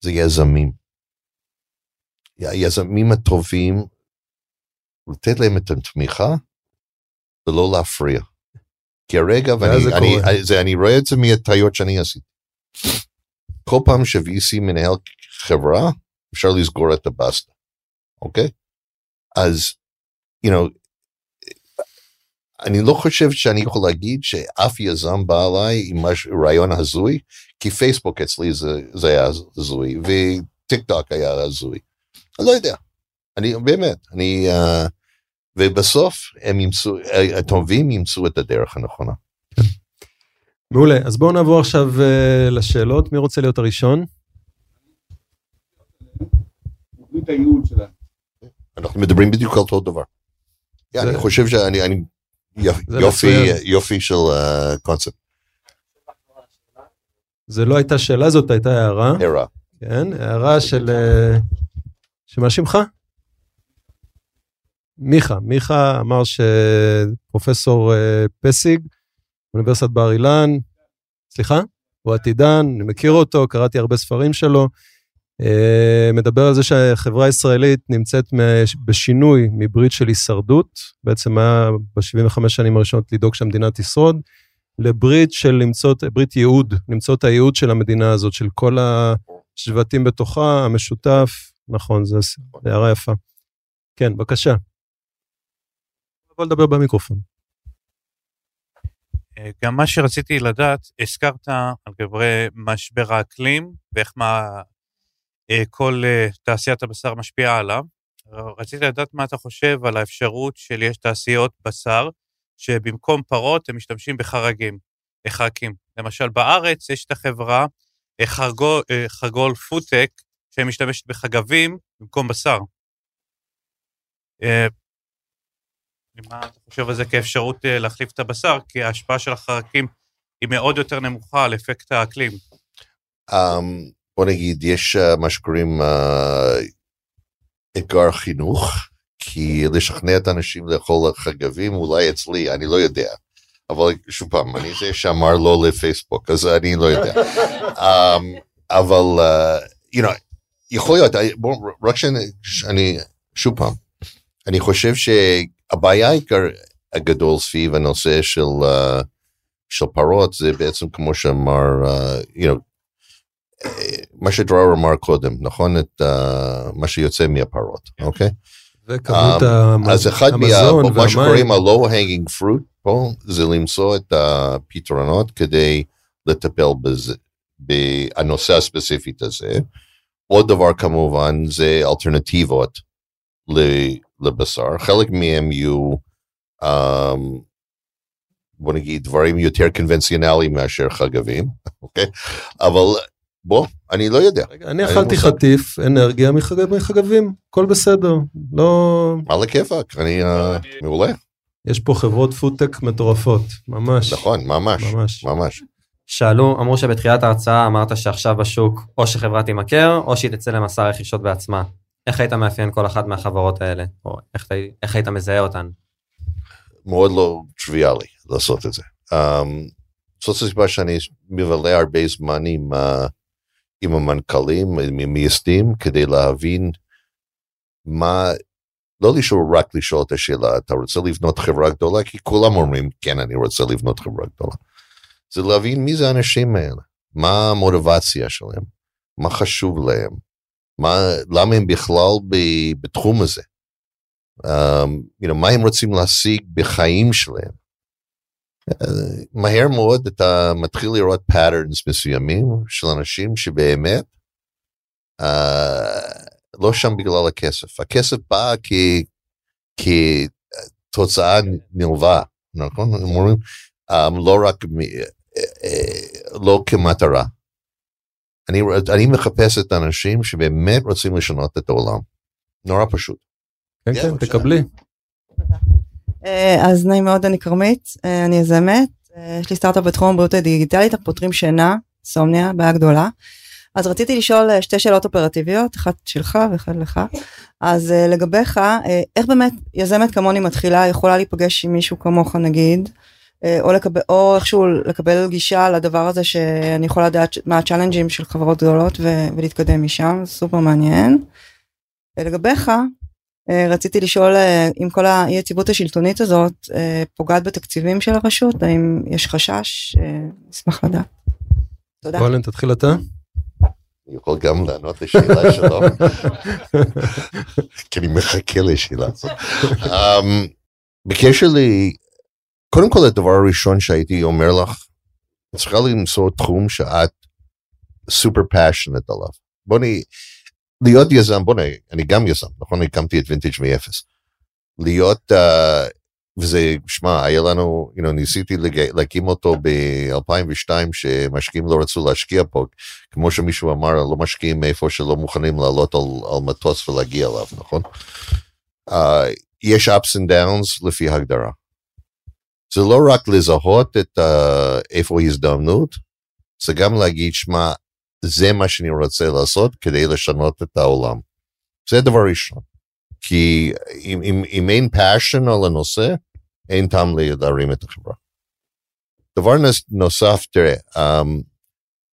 זה יזמים. היזמים הטובים לתת להם את התמיכה ולא להפריע. כי הרגע, ואני זה אני. אני, זה, אני רואה את זה מהטעויות שאני עשיתי. כל פעם ש-VC מנהל חברה, אפשר לסגור את הבסטה, אוקיי? אז, you know, אני לא חושב שאני יכול להגיד שאף יזם בא אליי עם רעיון הזוי, כי פייסבוק אצלי זה, זה היה הזוי, וטיק טוק היה הזוי. אני לא יודע. אני באמת, אני... Uh, ובסוף הם ימצאו, הטובים ימצאו את הדרך הנכונה. מעולה, אז בואו נעבור עכשיו uh, לשאלות. מי רוצה להיות הראשון? אנחנו מדברים בדיוק על אותו דבר. זה- אני חושב שאני אני- יופי. יופי של קונספט, זה לא הייתה שאלה, זאת הייתה הערה. הערה. כן, הערה של... אה, שמה שמך? מיכה. מיכה אמר שפרופסור אה, פסיג, אוניברסיטת בר אילן, סליחה? הוא עתידן, אני מכיר אותו, קראתי הרבה ספרים שלו. אה, מדבר על זה שהחברה הישראלית נמצאת בשינוי מברית של הישרדות, בעצם היה ב-75 שנים הראשונות לדאוג שהמדינה תשרוד, לברית של למצוא, ברית ייעוד, למצוא את הייעוד של המדינה הזאת, של כל השבטים בתוכה, המשותף, נכון, זו הערה יפה. כן, בבקשה. בוא לדבר במיקרופון. אה, גם מה שרציתי לדעת, הזכרת על גבי משבר האקלים ואיך מה כל אה, תעשיית הבשר משפיעה עליו. רציתי לדעת מה אתה חושב על האפשרות של יש תעשיות בשר, שבמקום פרות הם משתמשים בחרגים, חרקים. למשל בארץ יש את החברה אה, חרגול, אה, חרגול פודטק, שמשתמשת בחגבים במקום בשר. אה, מה אתה חושב על זה כאפשרות אה, להחליף את הבשר? כי ההשפעה של החרקים היא מאוד יותר נמוכה על אפקט האקלים. Um, בוא נגיד, יש uh, מה שקוראים uh, אתגר חינוך, כי לשכנע את האנשים לאכול חגבים, אולי אצלי, אני לא יודע. אבל שוב פעם, אני זה שאמר לא לפייסבוק, אז אני לא יודע. um, אבל, uh, you know, יכול להיות, בוא, רק שאני, שוב פעם, אני חושב שהבעיה העיקר הגדול סביב הנושא של, uh, של פרות זה בעצם כמו שאמר, uh, you know, אה, מה שדרור אמר קודם, נכון? את uh, מה שיוצא מהפרות, אוקיי? וכמות Um, המ- אז אחד המזון מה שקוראים והמים. ה-low hanging fruit פה, זה למצוא את הפתרונות כדי לטפל בזה, בנושא הספציפית הזה. עוד דבר כמובן זה אלטרנטיבות לבשר, חלק מהם יהיו, um, בוא נגיד, דברים יותר קונבנציונליים מאשר חגבים, אוקיי? אבל בוא, אני לא יודע, רגע, אני אכלתי מושג. חטיף אנרגיה מחג- מחגבים, הכל בסדר. לא... מה לכיפאק, אני אה, מעולה, יש פה חברות פודטק מטורפות, ממש. נכון, ממש, ממש. ממש. שאלו, אמרו שבתחילת ההרצאה אמרת שעכשיו בשוק או שחברה תימכר או שהיא תצא למסע רכישות בעצמה. איך היית מאפיין כל אחת מהחברות האלה? או איך, איך היית מזהה אותן? מאוד לא טריוויאלי לעשות את זה. Um, זאת הסיבה שאני מבלה הרבה זמן עם, uh, עם המנכ"לים, עם המייסדים, כדי להבין מה, לא לשאול, רק לשאול את השאלה, אתה רוצה לבנות חברה גדולה? כי כולם אומרים, כן, אני רוצה לבנות חברה גדולה. זה להבין מי זה האנשים האלה, מה המוטיבציה שלהם, מה חשוב להם, מה, למה הם בכלל ב, בתחום הזה. um, you know, מה הם רוצים להשיג בחיים שלהם. Uh, מהר מאוד אתה מתחיל לראות patterns מסוימים של אנשים שבאמת uh, לא שם בגלל הכסף. הכסף בא כ- כתוצאה נלווה, נכון? הם אומרים, um, לא רק, מ- אה, אה, לא כמטרה. אני, אני מחפש את האנשים שבאמת רוצים לשנות את העולם. נורא פשוט. כן, כן. תקבלי. אה, אז נעים מאוד, אני כרמית, אה, אני יזמת, אה, יש לי סטארט-אפ בתחום הבריאות הדיגיטלית, אנחנו פותרים שינה, סומניה, בעיה גדולה. אז רציתי לשאול אה, שתי שאלות אופרטיביות, אחת שלך ואחת לך. אז אה, לגביך, אה, איך באמת יזמת כמוני מתחילה יכולה להיפגש עם מישהו כמוך נגיד, אה, או, לקבל, או איכשהו לקבל גישה לדבר הזה שאני יכולה לדעת מה הצ'אלנג'ים של חברות גדולות ו- ולהתקדם משם, סופר מעניין. אה, לגביך, אה, רציתי לשאול אה, אם כל האי יציבות השלטונית הזאת אה, פוגעת בתקציבים של הרשות, האם יש חשש? אה, אשמח לדעת. תודה. גולן, תתחיל אתה. אני יכול גם לענות לשאלה שלו, כי אני מחכה לשאלה הזאת. אמ, בקשר ל... קודם כל הדבר הראשון שהייתי אומר לך, צריכה למצוא תחום שאת סופר פאשונט עליו. בואי, להיות יזם, בואי, אני גם יזם, נכון? הקמתי את וינטג' מאפס. להיות, uh, וזה, שמע, היה לנו, you know, ניסיתי לג... להקים אותו ב-2002, שמשקיעים לא רצו להשקיע פה, כמו שמישהו אמר, לא משקיעים מאיפה שלא מוכנים לעלות על, על מטוס ולהגיע אליו, נכון? Uh, יש ups and downs לפי הגדרה. זה לא רק לזהות את uh, איפה ההזדמנות, זה גם להגיד, שמע, זה מה שאני רוצה לעשות כדי לשנות את העולם. זה הדבר ראשון. כי אם, אם, אם אין passion על הנושא, אין טעם להרים את החברה. דבר נוס- נוסף, תראה, um,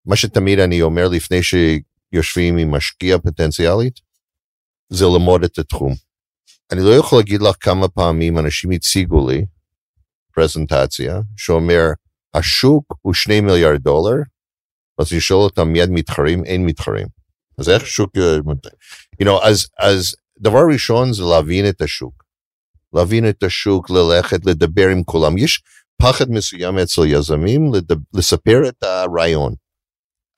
מה שתמיד אני אומר לפני שיושבים עם משקיע פוטנציאלית, זה ללמוד את התחום. אני לא יכול להגיד לך כמה פעמים אנשים הציגו לי פרזנטציה שאומר, השוק הוא שני מיליארד דולר, אני שואל אותם מיד מתחרים, אין מתחרים. אז איך שוק... אה, you know, אז, אז דבר ראשון זה להבין את השוק. להבין את השוק, ללכת, לדבר עם כולם. יש פחד מסוים אצל יזמים לדבר, לספר את הרעיון.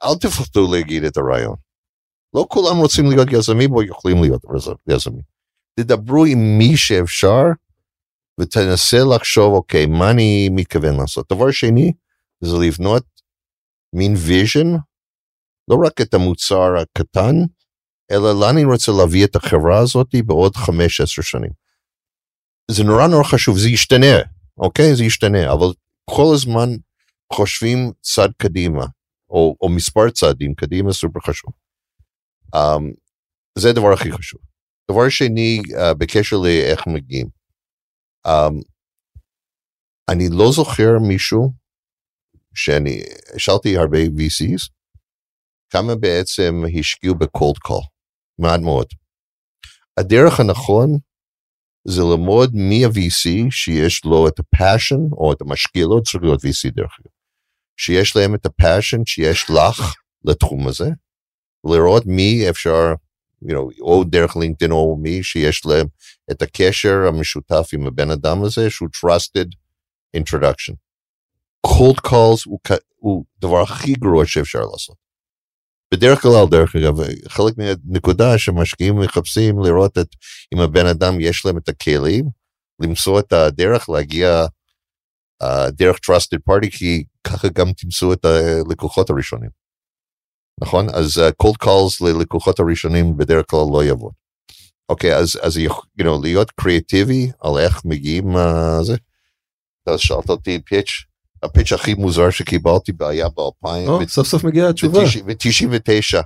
אל תפחדו להגיד את הרעיון. לא כולם רוצים להיות יזמים או יכולים להיות יזמים. תדברו עם מי שאפשר ותנסה לחשוב, אוקיי, מה אני מתכוון לעשות. דבר שני, זה לבנות מין vision, לא רק את המוצר הקטן, אלא לאן אני רוצה להביא את החברה הזאת בעוד חמש, עשר שנים. זה נורא נורא חשוב, זה ישתנה, אוקיי? זה ישתנה, אבל כל הזמן חושבים צעד קדימה, או, או מספר צעדים קדימה, סופר חשוב. Um, זה הדבר הכי חשוב. דבר שני, uh, בקשר לאיך מגיעים. Um, אני לא זוכר מישהו שאני, שאלתי הרבה VCs, כמה בעצם השקיעו ב cold call, מעט מאוד. הדרך הנכון זה ללמוד מי ה-VC שיש לו את ה passion, או את המשקיע, לא צריך להיות VC דרך אגב, שיש להם את ה passion שיש לך לתחום הזה, לראות מי אפשר, you know, או דרך לינקדאין או מי שיש להם את הקשר המשותף עם הבן אדם הזה, שהוא trusted introduction. Cold calls הוא, הוא דבר הכי גרוע שאפשר לעשות. בדרך כלל, דרך אגב, חלק מהנקודה שמשקיעים מחפשים לראות את אם הבן אדם יש להם את הכלים, למצוא את הדרך להגיע uh, דרך trusted party, כי ככה גם תמצאו את הלקוחות הראשונים. נכון? אז uh, cold calls ללקוחות הראשונים בדרך כלל לא יעבוד. אוקיי, אז, אז you know, להיות קריאטיבי על איך מגיעים uh, זה. אתה שאלת אותי פיץ', הפיץ' הכי מוזר שקיבלתי היה ב-2000. או, סוף סוף מגיעה התשובה. ב-99,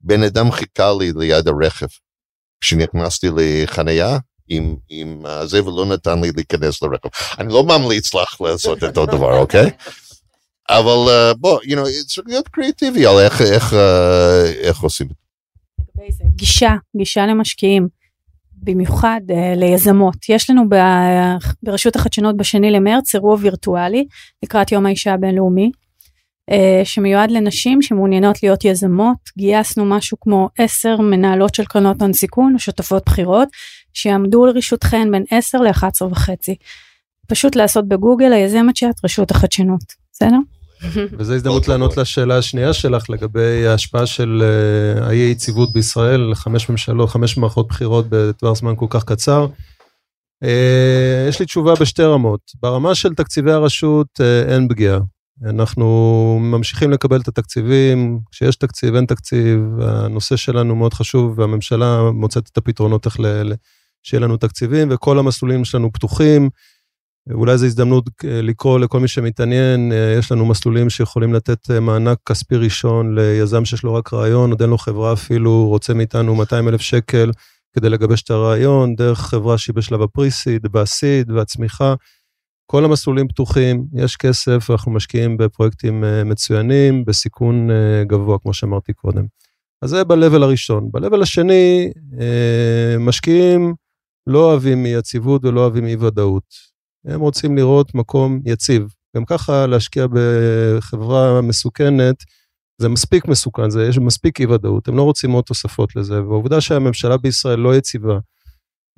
בן אדם חיכה לי ליד הרכב. כשנכנסתי לחנייה עם, עם uh, זה ולא נתן לי להיכנס לרכב. אני לא ממליץ לך לעשות את אותו דבר, אוקיי? אבל uh, בוא, you know, צריך להיות קריאטיבי על איך, איך, uh, איך עושים את זה. גישה, גישה למשקיעים, במיוחד uh, ליזמות. יש לנו ב, ברשות החדשנות בשני למרץ אירוע וירטואלי לקראת יום האישה הבינלאומי, uh, שמיועד לנשים שמעוניינות להיות יזמות. גייסנו משהו כמו עשר מנהלות של קרנות הון סיכון שותפות בחירות, שיעמדו לרשותכן בין 10 ל-11 וחצי. פשוט לעשות בגוגל היזמת שאת רשות החדשנות, בסדר? וזו הזדמנות לענות לשאלה השנייה שלך לגבי ההשפעה של האי יציבות בישראל, חמש ממשלות, חמש מערכות בחירות בטווח זמן כל כך קצר. Uh, יש לי תשובה בשתי רמות. ברמה של תקציבי הרשות uh, אין פגיעה. אנחנו ממשיכים לקבל את התקציבים, כשיש תקציב, אין תקציב, הנושא שלנו מאוד חשוב, והממשלה מוצאת את הפתרונות איך ל- שיהיה לנו תקציבים, וכל המסלולים שלנו פתוחים. אולי זו הזדמנות לקרוא לכל מי שמתעניין, יש לנו מסלולים שיכולים לתת מענק כספי ראשון ליזם שיש לו רק רעיון, עוד אין לו חברה אפילו, רוצה מאיתנו 200 אלף שקל כדי לגבש את הרעיון, דרך חברה שהיא בשלב הפריסיד, והסיד והצמיחה. כל המסלולים פתוחים, יש כסף, אנחנו משקיעים בפרויקטים מצוינים, בסיכון גבוה, כמו שאמרתי קודם. אז זה ב-level הראשון. ב-level השני, אה, משקיעים לא אוהבים אי יציבות ולא אוהבים אי ודאות. הם רוצים לראות מקום יציב. גם ככה להשקיע בחברה מסוכנת, זה מספיק מסוכן, זה, יש מספיק אי ודאות, הם לא רוצים עוד תוספות לזה, והעובדה שהממשלה בישראל לא יציבה,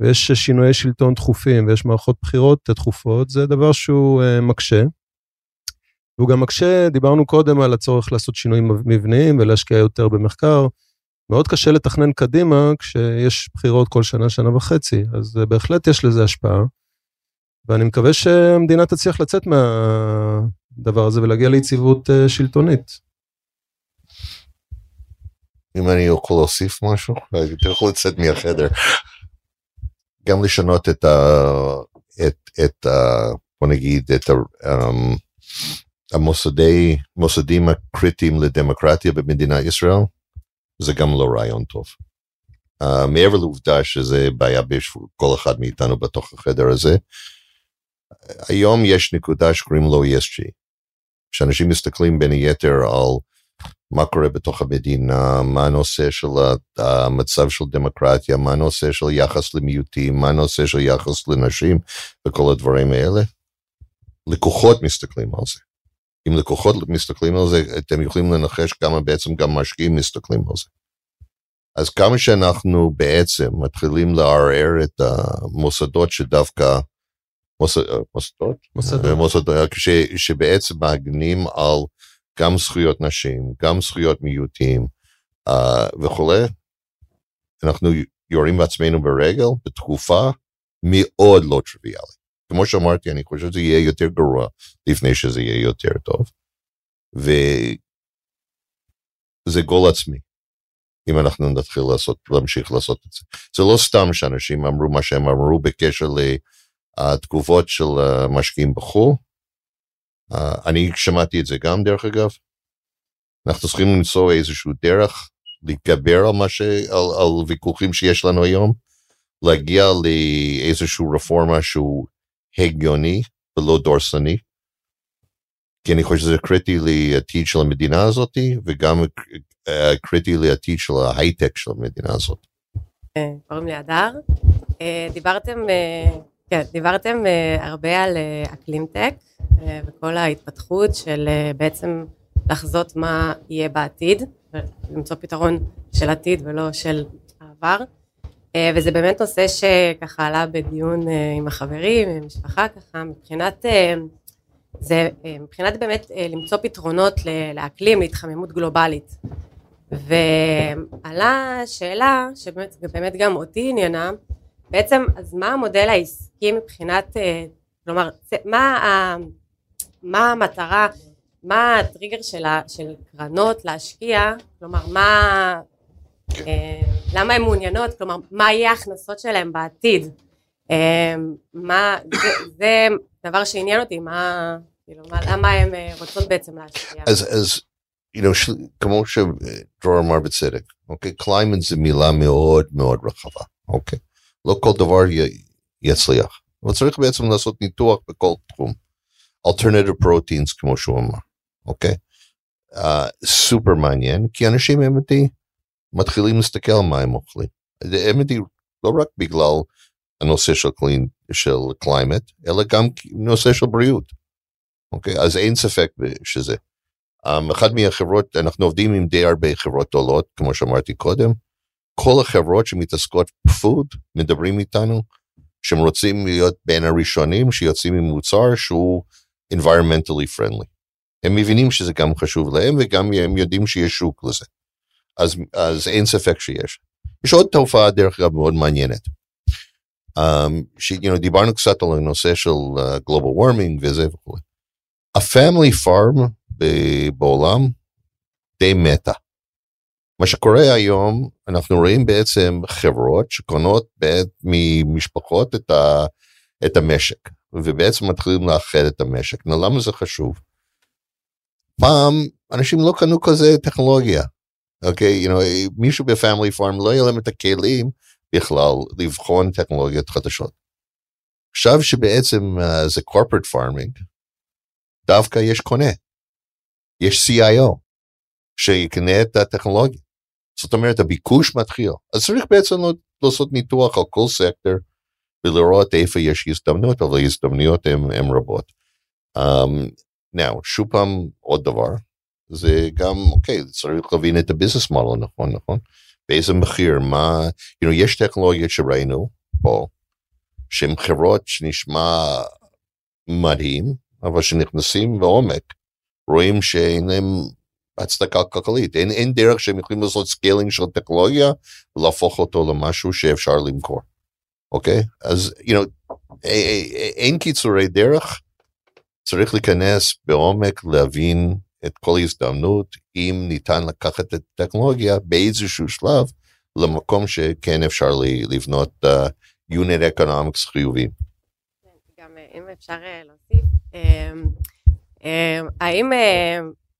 ויש שינויי שלטון תכופים ויש מערכות בחירות תכופות, זה דבר שהוא uh, מקשה. והוא גם מקשה, דיברנו קודם על הצורך לעשות שינויים מבניים ולהשקיע יותר במחקר. מאוד קשה לתכנן קדימה כשיש בחירות כל שנה, שנה וחצי, אז uh, בהחלט יש לזה השפעה. ואני מקווה שהמדינה תצליח לצאת מהדבר הזה ולהגיע ליציבות uh, שלטונית. אם אני יכול להוסיף משהו, אתה יכול לצאת מהחדר. גם לשנות את ה... את, את ה... בוא נגיד, את ה... Um, המוסדי, מוסדים הקריטיים לדמוקרטיה במדינת ישראל, זה גם לא רעיון טוב. Uh, מעבר לעובדה שזה בעיה בשביל כל אחד מאיתנו בתוך החדר הזה, היום יש נקודה שקוראים לו ESG, שאנשים מסתכלים בין היתר על מה קורה בתוך המדינה, מה הנושא של המצב של דמוקרטיה, מה הנושא של יחס למיעוטים, מה הנושא של יחס לנשים וכל הדברים האלה. לקוחות מסתכלים על זה. אם לקוחות מסתכלים על זה, אתם יכולים לנחש כמה בעצם גם משקיעים מסתכלים על זה. אז כמה שאנחנו בעצם מתחילים לערער את המוסדות שדווקא, מוסדות? מוסדות. מוסדות, ש, שבעצם מעגנים על גם זכויות נשים, גם זכויות מיעוטים uh, וכולי, אנחנו יורים בעצמנו ברגל בתקופה מאוד לא טריוויאלית. כמו שאמרתי, אני חושב שזה יהיה יותר גרוע לפני שזה יהיה יותר טוב. וזה גול עצמי, אם אנחנו נתחיל לעשות, להמשיך לעשות את זה. זה לא סתם שאנשים אמרו מה שהם אמרו בקשר לתגובות של משקיעים בחו"ל, Uh, אני שמעתי את זה גם דרך אגב. אנחנו צריכים למצוא איזשהו דרך להתגבר על, ש... על, על ויכוחים שיש לנו היום, להגיע לאיזשהו רפורמה שהוא הגיוני ולא דורסני. כי אני חושב שזה קריטי לעתיד של המדינה הזאת, וגם uh, קריטי לעתיד של ההייטק של המדינה הזאת. אה, קוראים לי הדר. דיברתם, כן, דיברתם הרבה על אקלים טק. אה, וכל ההתפתחות של אה, בעצם לחזות מה יהיה בעתיד, ולמצוא פתרון של עתיד ולא של העבר. אה, וזה באמת נושא שככה עלה בדיון עם החברים, עם המשפחה ככה, מבחינת, זה מבחינת באמת למצוא פתרונות לאקלים, להתחממות גלובלית. ועלה שאלה שבאמת באמת גם אותי עניינה, בעצם אז מה המודל העסקי מבחינת, כלומר, מה מה המטרה, מה הטריגר של, ה, של קרנות להשקיע, כלומר מה, אה, למה הן מעוניינות, כלומר מה יהיה ההכנסות שלהן בעתיד, אה, מה, זה, זה דבר שעניין אותי, מה, כאילו, מה, למה הן אה, רוצות בעצם להשקיע. אז, אז, you know, כמו שדרור אמר בצדק, אוקיי, climate זה מילה מאוד מאוד רחבה, אוקיי, לא כל דבר יצליח, אבל צריך בעצם לעשות ניתוח בכל תחום. alternative proteins כמו שהוא אמר, אוקיי? Uh, סופר מעניין, כי אנשים אמיתי מתחילים להסתכל על מה הם אוכלים. אמיתי לא רק בגלל הנושא של, clean, של climate, אלא גם נושא של בריאות. אוקיי? אז אין ספק שזה. Um, אחת מהחברות, אנחנו עובדים עם די הרבה חברות גדולות, כמו שאמרתי קודם. כל החברות שמתעסקות ב food מדברים איתנו שהם רוצים להיות בין הראשונים שיוצאים עם מוצר שהוא environmentally friendly. הם מבינים שזה גם חשוב להם וגם הם יודעים שיש שוק לזה. אז, אז אין ספק שיש. יש עוד תופעה דרך אגב מאוד מעניינת. Um, ש, you know, דיברנו קצת על הנושא של uh, global warming וזה וכו'. ה-family farm בעולם די מתה. מה שקורה היום, אנחנו רואים בעצם חברות שקונות ממשפחות את, ה, את המשק. ובעצם מתחילים לאחד את המשק. נו, למה זה חשוב? פעם אנשים לא קנו כזה טכנולוגיה. אוקיי, okay, you know, מישהו בפמילי פארם לא יהיה להם את הכלים בכלל לבחון טכנולוגיות חדשות. עכשיו שבעצם uh, זה corporate farming, דווקא יש קונה. יש CIO שיקנה את הטכנולוגיה. זאת אומרת, הביקוש מתחיל. אז צריך בעצם לעשות ניתוח על כל סקטור ולראות איפה יש הזדמנות, אבל ההזדמנויות הן רבות. Um, now, שוב פעם, עוד דבר, זה גם, אוקיי, צריך להבין את ה business model, נכון, נכון? באיזה מחיר, מה, you know, יש טכנולוגיות שראינו פה, שהן חברות שנשמע מדהים, אבל שנכנסים לעומק, רואים שאין להם הצדקה כלכלית, אין, אין דרך שהם יכולים לעשות scaling של טכנולוגיה ולהפוך אותו למשהו שאפשר למכור, אוקיי? אז, you know, אין קיצורי דרך, צריך להיכנס בעומק, להבין את כל הזדמנות, אם ניתן לקחת את הטכנולוגיה באיזשהו שלב למקום שכן אפשר לבנות uh, unit economics חיוביים. גם אה, אם אפשר אה, להוסיף, האם,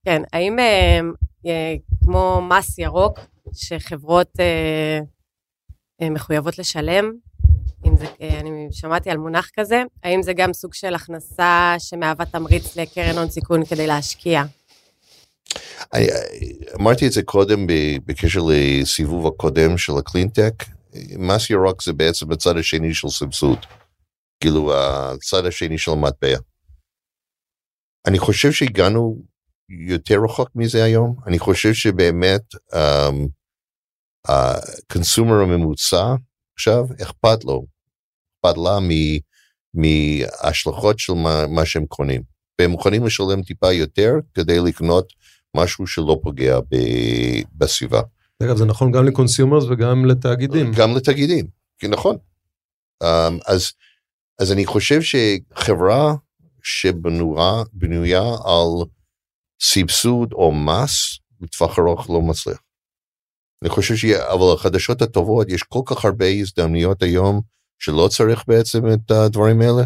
כן, האם כמו מס ירוק שחברות מחויבות לשלם, אם זה, אני שמעתי על מונח כזה, האם זה גם סוג של הכנסה שמהווה תמריץ לקרן הון סיכון כדי להשקיע? אמרתי את זה קודם בקשר לסיבוב הקודם של הקלינטק, מס ירוק זה בעצם הצד השני של סבסוד, כאילו הצד השני של מטבע. אני חושב שהגענו יותר רחוק מזה היום, אני חושב שבאמת הקונסומר um, uh, הממוצע עכשיו אכפת לו, אכפת לה מההשלכות של מה, מה שהם קונים, והם מוכנים לשלם טיפה יותר כדי לקנות משהו שלא פוגע ב, בסביבה. אגב, זה נכון גם ל consumers וגם לתאגידים. גם לתאגידים, נכון. Um, אז, אז אני חושב שחברה שבנויה על סבסוד או מס, לטווח ארוך לא מצליח. אני חושב ש... אבל החדשות הטובות, יש כל כך הרבה הזדמנויות היום שלא צריך בעצם את הדברים האלה.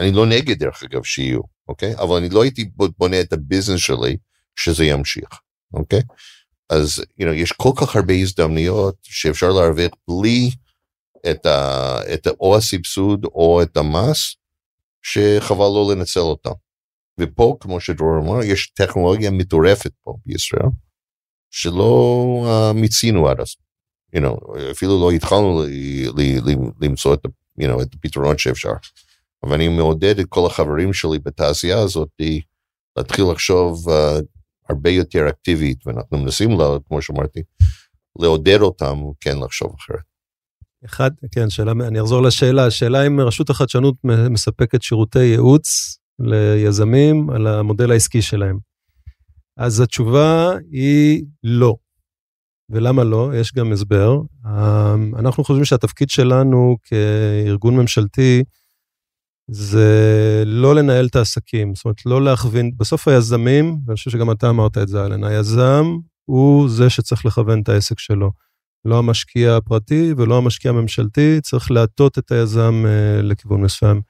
אני לא נגד דרך אגב שיהיו, אוקיי? אבל אני לא הייתי בונה את הביזנס שלי שזה ימשיך, אוקיי? אז you know, יש כל כך הרבה הזדמנויות שאפשר להרוויח בלי את, ה, את ה, או הסבסוד או את המס, שחבל לא לנצל אותם. ופה, כמו שדרור אמר, יש טכנולוגיה מטורפת פה בישראל, שלא uh, מיצינו עד אז. You know, אפילו לא התחלנו למצוא את, you know, את הפתרונות שאפשר. אבל אני מעודד את כל החברים שלי בתעשייה הזאת להתחיל לחשוב uh, הרבה יותר אקטיבית, ואנחנו מנסים, לה, כמו שאמרתי, לעודד אותם כן לחשוב אחרת. אחד, כן, שאלה, אני אחזור לשאלה, השאלה אם רשות החדשנות מספקת שירותי ייעוץ ליזמים על המודל העסקי שלהם. אז התשובה היא לא. ולמה לא? יש גם הסבר. אמ, אנחנו חושבים שהתפקיד שלנו כארגון ממשלתי זה לא לנהל את העסקים, זאת אומרת, לא להכווין, בסוף היזמים, ואני חושב שגם אתה אמרת את זה, אלן, היזם הוא זה שצריך לכוון את העסק שלו. לא המשקיע הפרטי ולא המשקיע הממשלתי, צריך להטות את היזם uh, לכיוון מסוים.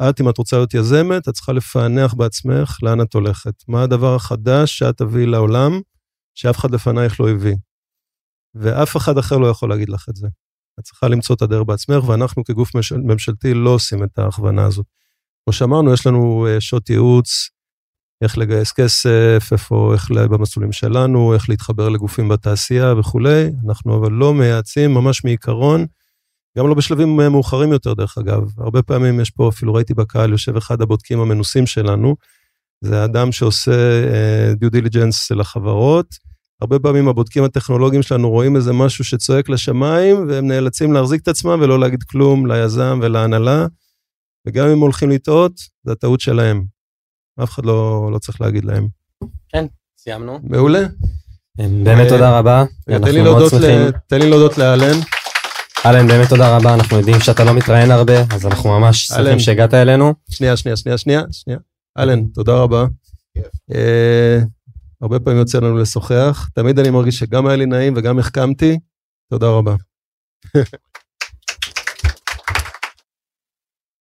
את, אם את רוצה להיות יזמת, את צריכה לפענח בעצמך לאן את הולכת. מה הדבר החדש שאת תביאי לעולם, שאף אחד לפנייך לא הביא. ואף אחד אחר לא יכול להגיד לך את זה. את צריכה למצוא את הדרך בעצמך, ואנחנו כגוף ממשלתי לא עושים את ההכוונה הזאת. כמו שאמרנו, יש לנו אה, שעות ייעוץ, איך לגייס כסף, איפה, איך במסלולים שלנו, איך להתחבר לגופים בתעשייה וכולי. אנחנו אבל לא מייעצים ממש מעיקרון, גם לא בשלבים אה, מאוחרים יותר, דרך אגב. הרבה פעמים יש פה, אפילו ראיתי בקהל, יושב אחד הבודקים המנוסים שלנו, זה אדם שעושה דיו uh, דיליג'נס לחברות, הרבה פעמים הבודקים הטכנולוגיים שלנו רואים איזה משהו שצועק לשמיים, והם נאלצים להחזיק את עצמם ולא להגיד כלום ליזם ולהנהלה, וגם אם הולכים לטעות, זה הטעות שלהם. אף אחד לא, לא צריך להגיד להם. כן, סיימנו. מעולה. באמת תודה רבה. תן לי להודות לאלן. אלן, באמת תודה רבה, אנחנו יודעים שאתה לא מתראיין הרבה, אז אנחנו ממש שמחים שהגעת אלינו. שנייה, שנייה, שנייה, שנייה, שנייה. אלן, תודה רבה. אה, הרבה פעמים יוצא לנו לשוחח, תמיד אני מרגיש שגם היה לי נעים וגם החכמתי, תודה רבה.